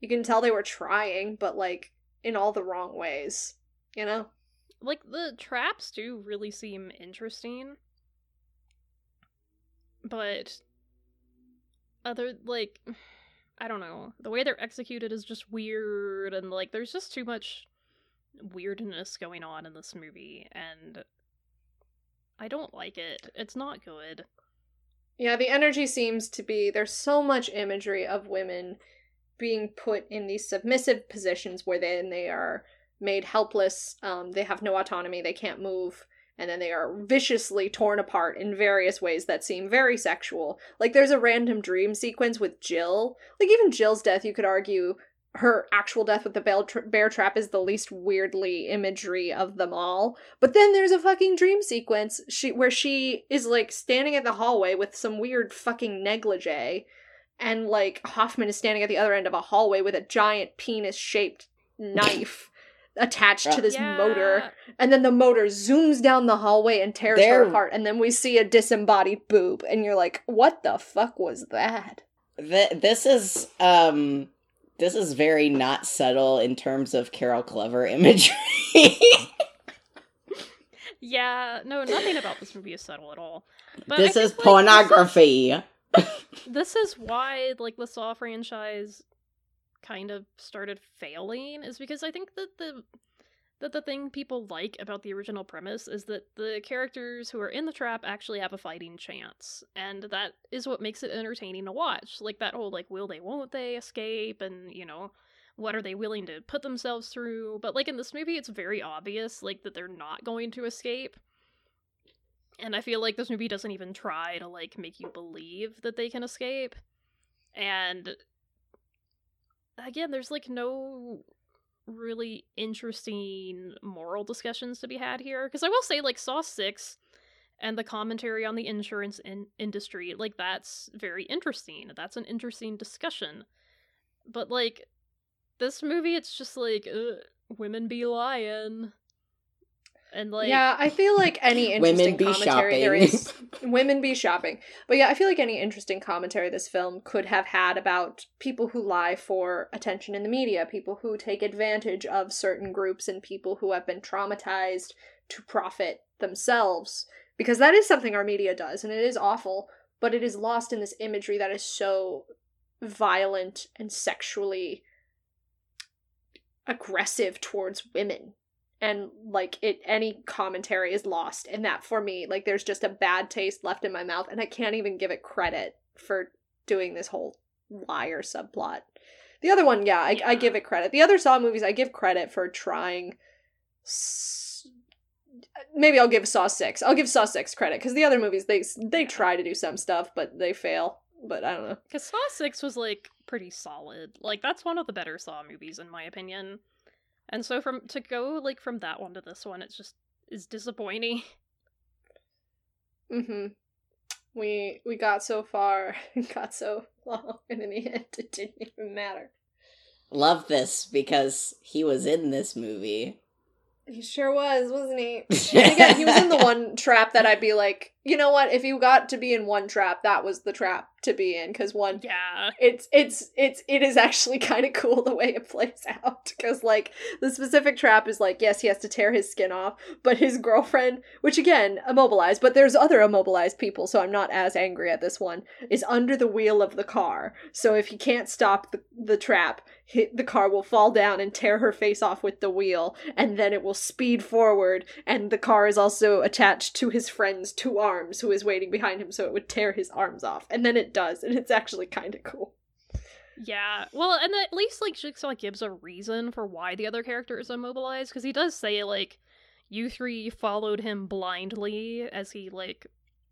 you can tell they were trying but like in all the wrong ways, you know? like the traps do really seem interesting but other like i don't know. The way they're executed is just weird and like there's just too much weirdness going on in this movie and i don't like it. It's not good. Yeah, the energy seems to be there's so much imagery of women being put in these submissive positions where then they are made helpless, um, they have no autonomy, they can't move, and then they are viciously torn apart in various ways that seem very sexual. Like there's a random dream sequence with Jill. Like even Jill's death, you could argue her actual death with the bear, tra- bear trap is the least weirdly imagery of them all. But then there's a fucking dream sequence she where she is like standing at the hallway with some weird fucking negligee and like Hoffman is standing at the other end of a hallway with a giant penis shaped knife attached to this motor and then the motor zooms down the hallway and tears her There- apart and then we see a disembodied boob and you're like what the fuck was that Th- this is um this is very not subtle in terms of Carol Clover imagery. yeah no nothing about this movie is subtle at all but I this is think, like, pornography. this is why like the Saw franchise kind of started failing is because I think that the that the thing people like about the original premise is that the characters who are in the trap actually have a fighting chance and that is what makes it entertaining to watch like that whole like will they won't they escape and you know what are they willing to put themselves through? But like in this movie it's very obvious like that they're not going to escape. And i feel like this movie doesn't even try to like make you believe that they can escape. And again there's like no really interesting moral discussions to be had here because i will say like saw 6 and the commentary on the insurance in- industry like that's very interesting. That's an interesting discussion. But like this movie it's just like women be lying and like yeah i feel like any Women interesting be commentary shopping. is women be shopping. But yeah i feel like any interesting commentary this film could have had about people who lie for attention in the media people who take advantage of certain groups and people who have been traumatized to profit themselves. Because that is something our media does and it is awful but it is lost in this imagery that is so violent and sexually aggressive towards women and like it any commentary is lost and that for me like there's just a bad taste left in my mouth and I can't even give it credit for doing this whole liar subplot. The other one, yeah, I, I give it credit. The other Saw movies, I give credit for trying. S- Maybe I'll give Saw six. I'll give Saw six credit because the other movies they they try to do some stuff, but they fail. But I don't know. Because Saw 6 was, like, pretty solid. Like, that's one of the better Saw movies, in my opinion. And so, from to go, like, from that one to this one, it's just is disappointing. Mm-hmm. We we got so far, got so long, and in the end, it didn't even matter. Love this because he was in this movie. He sure was, wasn't he? And again, he was in the one trap that I'd be like, you know what? If you got to be in one trap, that was the trap to be in. Because one, Yeah. it's it's it's it is actually kind of cool the way it plays out. Because like the specific trap is like, yes, he has to tear his skin off, but his girlfriend, which again immobilized, but there's other immobilized people, so I'm not as angry at this one, is under the wheel of the car. So if he can't stop the the trap, he, the car will fall down and tear her face off with the wheel, and then it will speed forward. And the car is also attached to his friend's two arms, who is waiting behind him, so it would tear his arms off. And then it does, and it's actually kind of cool. Yeah. Well, and at least, like, Jigsaw gives a reason for why the other character is immobilized, because he does say, like, you three followed him blindly as he, like,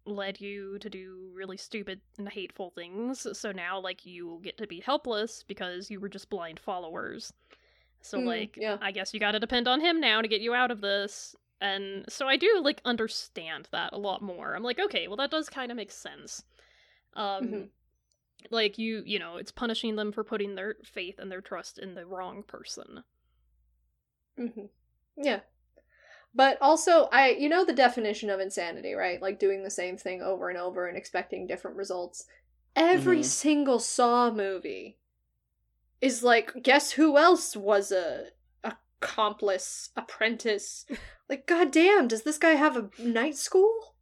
led you to do really stupid and hateful things. So now, like, you get to be helpless because you were just blind followers. So, Mm, like, yeah. I guess you gotta depend on him now to get you out of this. And so I do, like, understand that a lot more. I'm like, okay, well, that does kind of make sense. Um, Mhm. like you you know it's punishing them for putting their faith and their trust in the wrong person hmm Yeah. But also, I you know the definition of insanity, right? Like doing the same thing over and over and expecting different results. Every Mhm. single Saw movie is like, guess who else was a accomplice, apprentice? Like, goddamn, does this guy have a night school?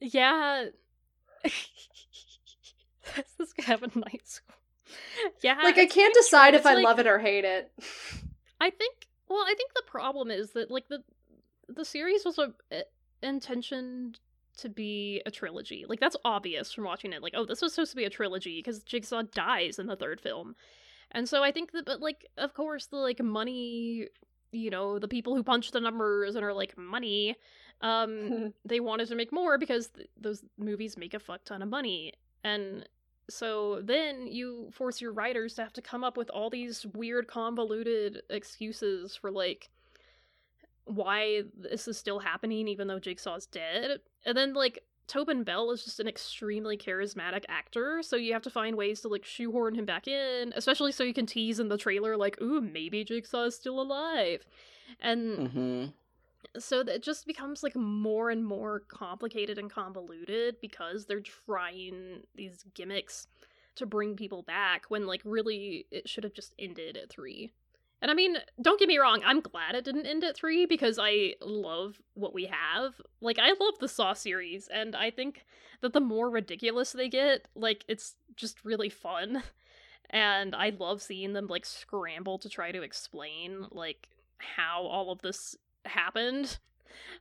yeah Does this guy have a night school yeah Like, I can't decide if I like- love it or hate it. i think well i think the problem is that like the the series was a, uh, intentioned to be a trilogy like that's obvious from watching it like oh this was supposed to be a trilogy because jigsaw dies in the third film and so i think that but like of course the like money you know the people who punch the numbers and are like money um they wanted to make more because th- those movies make a fuck ton of money. And so then you force your writers to have to come up with all these weird convoluted excuses for like why this is still happening even though jigsaw's dead. And then like tobin bell is just an extremely charismatic actor so you have to find ways to like shoehorn him back in especially so you can tease in the trailer like ooh maybe jigsaw is still alive. And hmm so that it just becomes like more and more complicated and convoluted because they're trying these gimmicks to bring people back when like really it should have just ended at three and i mean don't get me wrong i'm glad it didn't end at three because i love what we have. Like i love the saw series and i think that the more ridiculous they get like it's just really fun. And i love seeing them like scramble to try to explain like how all of this happened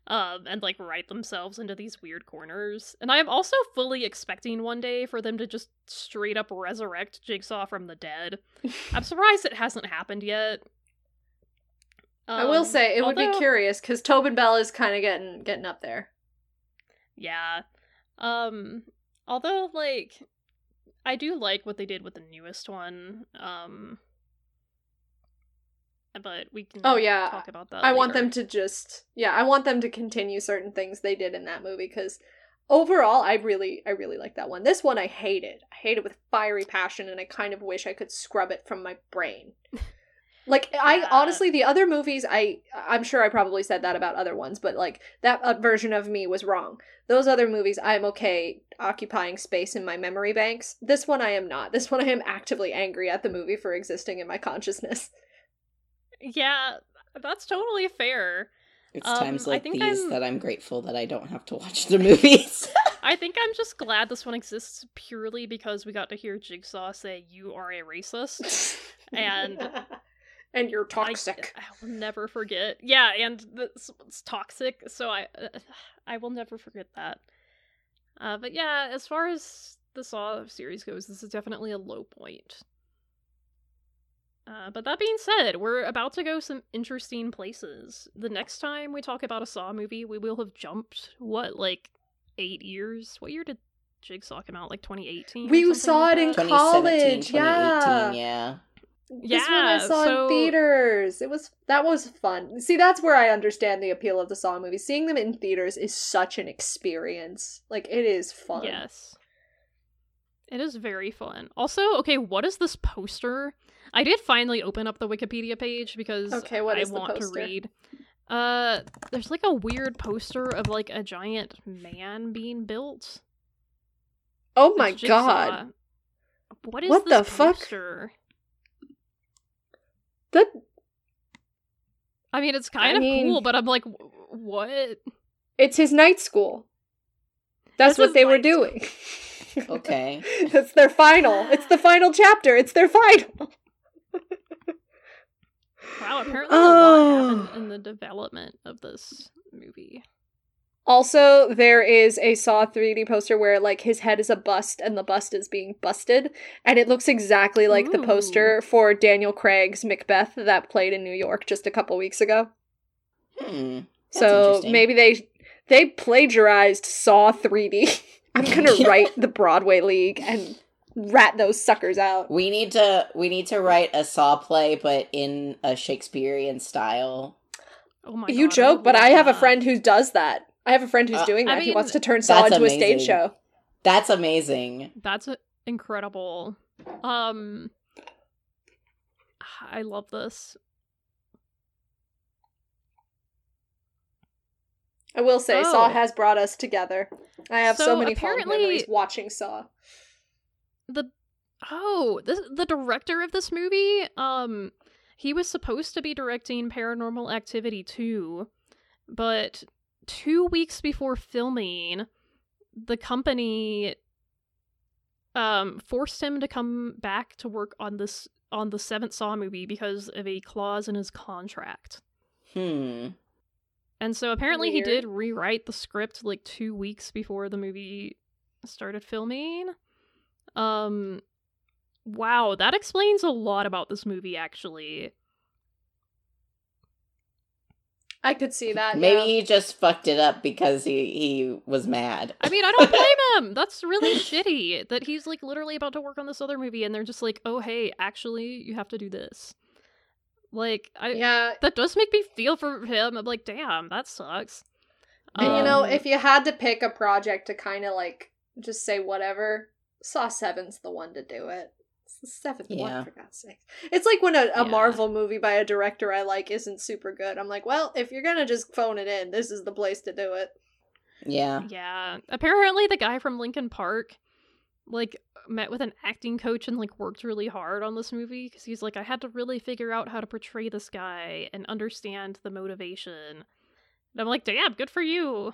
um and like write themselves into these weird corners. And i am also fully expecting one day for them to just straight up resurrect jigsaw from the dead. I'm surprised it hasn't happened yet. I will Um, say it would be curious because Tobin Bell is kind of getting getting up there. yeah. Um although like i do like what they did with the newest one. Um but we can Oh, yeah. talk about that I want them to just yeah, I want them to continue certain things they did in that movie because overall I really I really like that one. This one I hated. I hate it with fiery passion and I kind of wish I could scrub it from my brain. Like I honestly the other movies I I'm sure I probably said that about other ones, but like that uh, version of me was wrong. Those other movies I'm okay occupying space in my memory banks. This one I am not. This one I am actively angry at the movie for existing in my consciousness. Yeah that's totally fair It's Um, times I like think these I'm- that I'm grateful that I don't have to watch the movies. I think I'm just glad this one exists purely because we got to hear Jigsaw say, You are a racist. And- and you're I- toxic. I, will never forget. Yeah, and this it's toxic, so I uh, I will never forget that. Uh, but yeah, as far as the Saw series goes, this is definitely a low point. Uh, but that being said, we're about to go some interesting places. The next time we talk about a Saw movie, we will have jumped what like eight years. What year did Jigsaw come out? Like 2018. We saw like it in college, 2018, yeah. yeah. this one I saw so- in theaters. It was that was fun. See, that's where I understand the appeal of the Saw movie. Seeing them in theaters is such an experience. Like it is fun. Yes. It is very fun. Also, okay, what is this poster? I did finally open up the Wikipedia page because Okay, what I want to read. Uh there's like a weird poster of like a giant man being built. Oh my It's Jigsaw. god. What is What this the fuck? poster? That I mean, it's kind I of mean- cool, but I'm like, "Wh- what? it's his night school. That's This what is they were doing. Okay. it's their final. It's the final chapter. It's their final. Wow, apparently a Oh. lot happened in the development of this movie. Also, there is a Saw 3D poster where like his head is a bust and the bust is being busted, and it looks exactly like the poster for Daniel Craig's Macbeth that played in New York just a couple weeks ago. Hmm. That's so maybe they they plagiarized Saw 3D. I'm gonna write the Broadway League and rat those suckers out. We need to we need to write a saw play, but in a Shakespearean style. Oh my you God, joke, but I have a friend who does that. I have a friend who's Uh, doing I that. he wants to turn Saw that's into a stage show. That's amazing. That's uh, incredible. Um I love this. I will say, Saw Oh. has brought us together. I have so, So, many fond memories watching Saw. The Oh, this the director of this movie, um he was supposed to be directing Paranormal Activity 2, but 2 weeks before filming, the company um forced him to come back to work on this on the seventh Saw movie because of a clause in his contract. Hmm. And so apparently he did rewrite the script like 2 weeks before the movie started filming. Um wow, that explains a lot about this movie actually. I could see that. Maybe yeah. he just fucked it up because he he was mad. I mean, I don't blame him. That's really shitty that he's like literally about to work on this other movie and they're just like, "Oh, hey, actually, you have to do this." Like, I Yeah. that does make me feel for him. I'm like, "Damn, that sucks." And you know, Um, if you had to pick a project to kind of like just say whatever, Saw Seven's the one to do it. It's the seventh Yeah. one, for God's sake. It's like when a, a Yeah. Marvel movie by a director I like isn't super good. I'm like, well, if you're gonna just phone it in, this is the place to do it. Yeah. Yeah. Apparently the guy from Linkin Park like met with an acting coach and like worked really hard on this movie cuz he's like I had to really figure out how to portray this guy and understand the motivation. And I'm like, "Damn, good for you."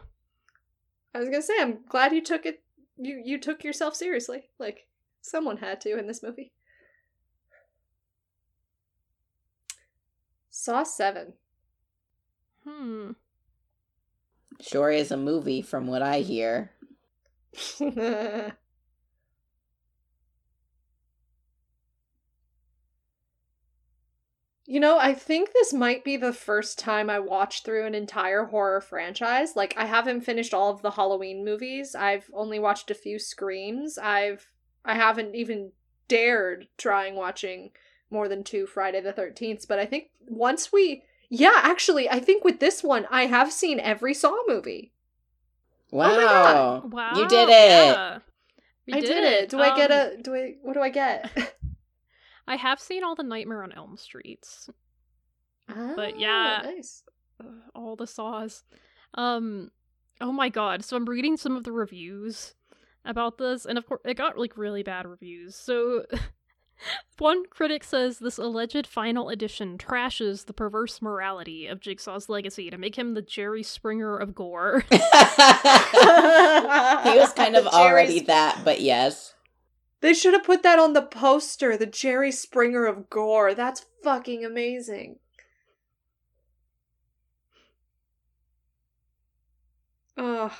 I was gonna say, I'm glad you took it. You you took yourself seriously. Like someone had to in this movie. Saw seven. Hmm. Sure is a movie from what I hear. You know, I think this might be the first time I watched through an entire horror franchise. Like, I haven't finished all of the Halloween movies. I've only watched a few Screams. I've I haven't even dared trying watching more than two Friday the 13th, but I think once we Yeah, actually, I think with this one I have seen every Saw movie. Wow. my God. Wow. You did it. yeah. We I did, it. Do I get Um, a do I what do I get? I have seen all the Nightmare on Elm Streets. But Ah, yeah. nice. All the saws. Um oh my god. So I'm reading some of the reviews about this and of course it got like really bad reviews. So one critic says this alleged final edition trashes the perverse morality of Jigsaw's legacy to make him the Jerry Springer of gore. he was kind of Jerry's- already that, but yes. They should have put that on the poster, the Jerry Springer of gore. That's fucking amazing. Ugh.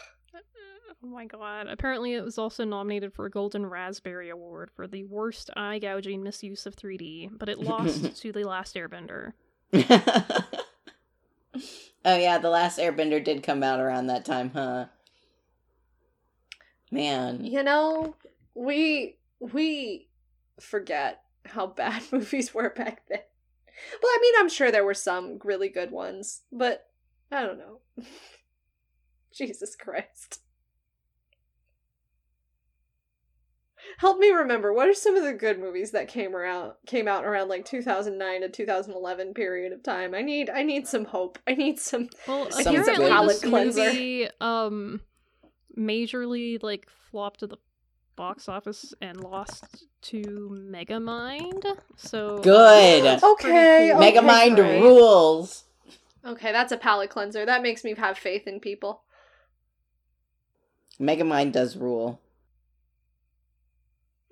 Oh my god. Apparently, it was also nominated for a Golden Raspberry Award for the worst eye gouging misuse of 3D, but it lost to The Last Airbender. oh yeah, the last Airbender did come out around that time, huh? Man, You know, we we forget how bad movies were back then. Well, I mean, I'm sure there were some really good ones, but I don't know. Jesus Christ. Help me remember what are some of the good movies that came around came out around like 2009 to 2011 period of time. I need I need some hope. I need some Well, Some apparently good- this Palate cleanser. movie um majorly like flopped to the box office and lost to Megamind. So Good. Okay, pretty cool. okay. Megamind right? rules. Okay, that's a palate cleanser. That makes me have faith in people. Megamind does rule.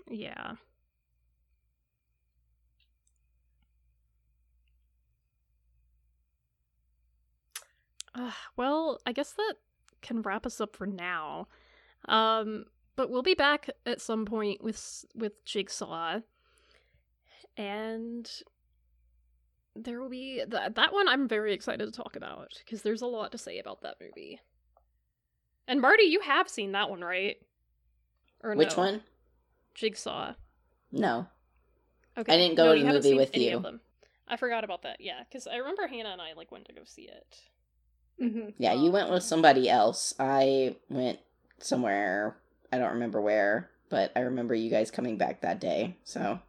Yeah. Uh, well, I guess that can wrap us up for now. Um, but we'll be back at some point with with Jigsaw, and there will be that that one. I'm very excited to talk about because there's a lot to say about that movie. And Marty, you have seen that one, right? Or Which no? one? Jigsaw. No. Okay. I didn't go no, to you the movie seen with any you. of them. I forgot about that. Yeah, because I remember Hannah and I like went to go see it. Mm-hmm. Yeah, you went with somebody else. I went somewhere. I don't remember where, but I remember you guys coming back that day. So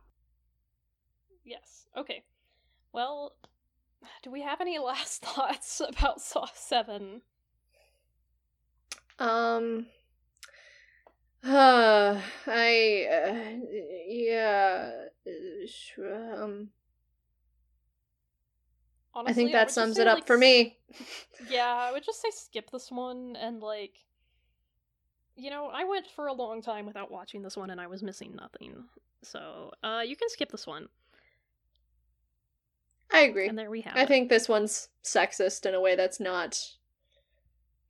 Yes. Okay. Well, do we have any last thoughts about Saw Seven? Um. Uh, I. Uh, yeah. Um. Honestly, I think that just sums it up like, for me. Yeah, I would just say skip this one and like. You know, I went for a long time without watching this one and I was missing nothing. So, uh, you can skip this one. I agree. And there we have I it. think this one's sexist in a way that's not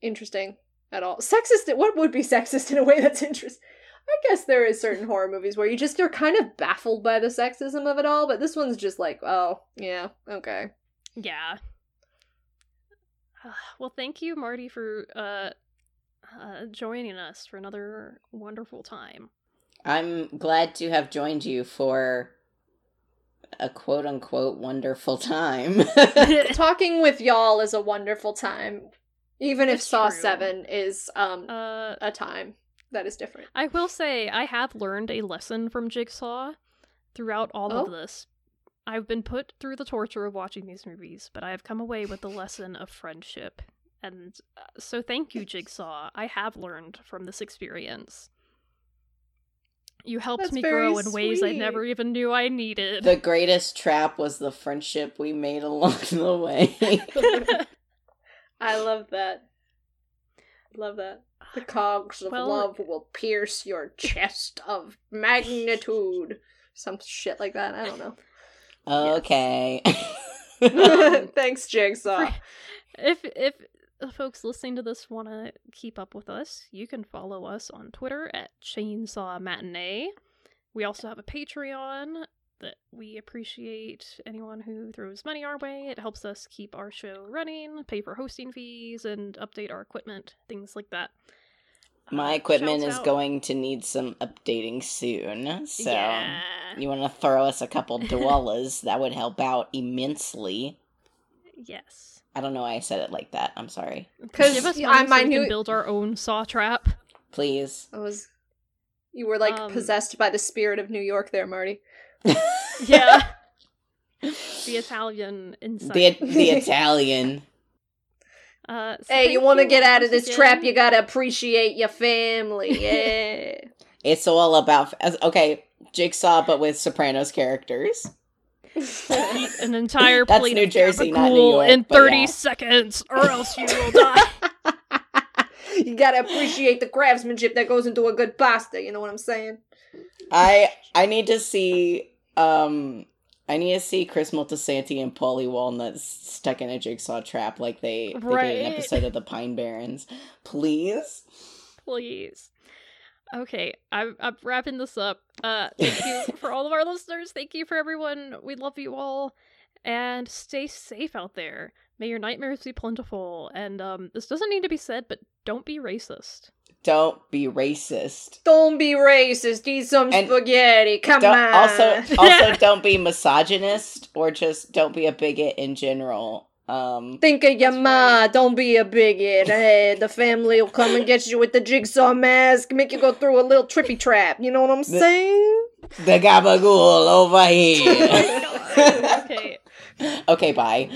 interesting at all. Sexist? What would be sexist in a way that's interesting? I guess there is certain horror movies where you just are kind of baffled by the sexism of it all, but this one's just like, oh, yeah, okay. Yeah. Well, thank you, Marty, for uh, uh, joining us for another wonderful time. I'm glad to have joined you for a quote unquote wonderful time. Talking with y'all is a wonderful time, even if Saw true. 7 is um Uh, a time that is different. I will say I have learned a lesson from Jigsaw throughout all Oh? of this. I've been put through the torture of watching these movies, but I have come away with the lesson of friendship. And uh, so thank you, Jigsaw. I have learned from this experience. You helped That's me grow in ways I never even knew I needed. the greatest trap was the friendship we made along the way. I love that. Love that. The cogs of Well- love will pierce your chest of magnitude. Some shit like that. I don't know. okay. Um, Thanks, Jigsaw. if if the folks listening to this want to keep up with us, you can follow us on Twitter at Chainsaw Matinee. We also have a Patreon that we appreciate anyone who throws money our way. It helps us keep our show running, pay for hosting fees, and update our equipment, things like that. My Uh, equipment shouts is out- going to need some updating soon. So yeah. you want to throw us a couple dollars, that would help out immensely. Yes. I don't know why I said it like that. I'm sorry. 'Cause Give us I- money so my we new- can build our own saw trap. Please. I was. You were like Um, possessed by the spirit of New York, there, Marty. Yeah. the Italian insight. the the Italian. Uh, so Hey, you want to get out of once this trap? You gotta appreciate your family. Yeah. It's all about as- okay, Jigsaw, but with Sopranos characters. Eat an entire That's plate New of Jersey, not New York, in 30 yeah. seconds, or else you will die. you gotta appreciate the craftsmanship that goes into a good pasta. You know what I'm saying? I I need to see um I need to see Chris Moltisanti and Paulie Walnuts stuck in a jigsaw trap like they, they did Right. an episode of the Pine Barrens. Please. Please. Okay, I'm, I'm wrapping this up. Uh, thank you for all of our listeners. Thank you for everyone. We love you all. And stay safe out there. May your nightmares be plentiful. And um, this doesn't need to be said, but don't be racist. Don't be racist. Don't be racist. Eat some And spaghetti. Come on. also also don't be misogynist or just don't be a bigot in general. Um Think of your That's ma. right. Don't be a bigot. Hey, the family will come and get you with the jigsaw mask, make you go through a little trippy trap. You know what I'm The- saying? the gabagool over here. My God. okay. okay, bye.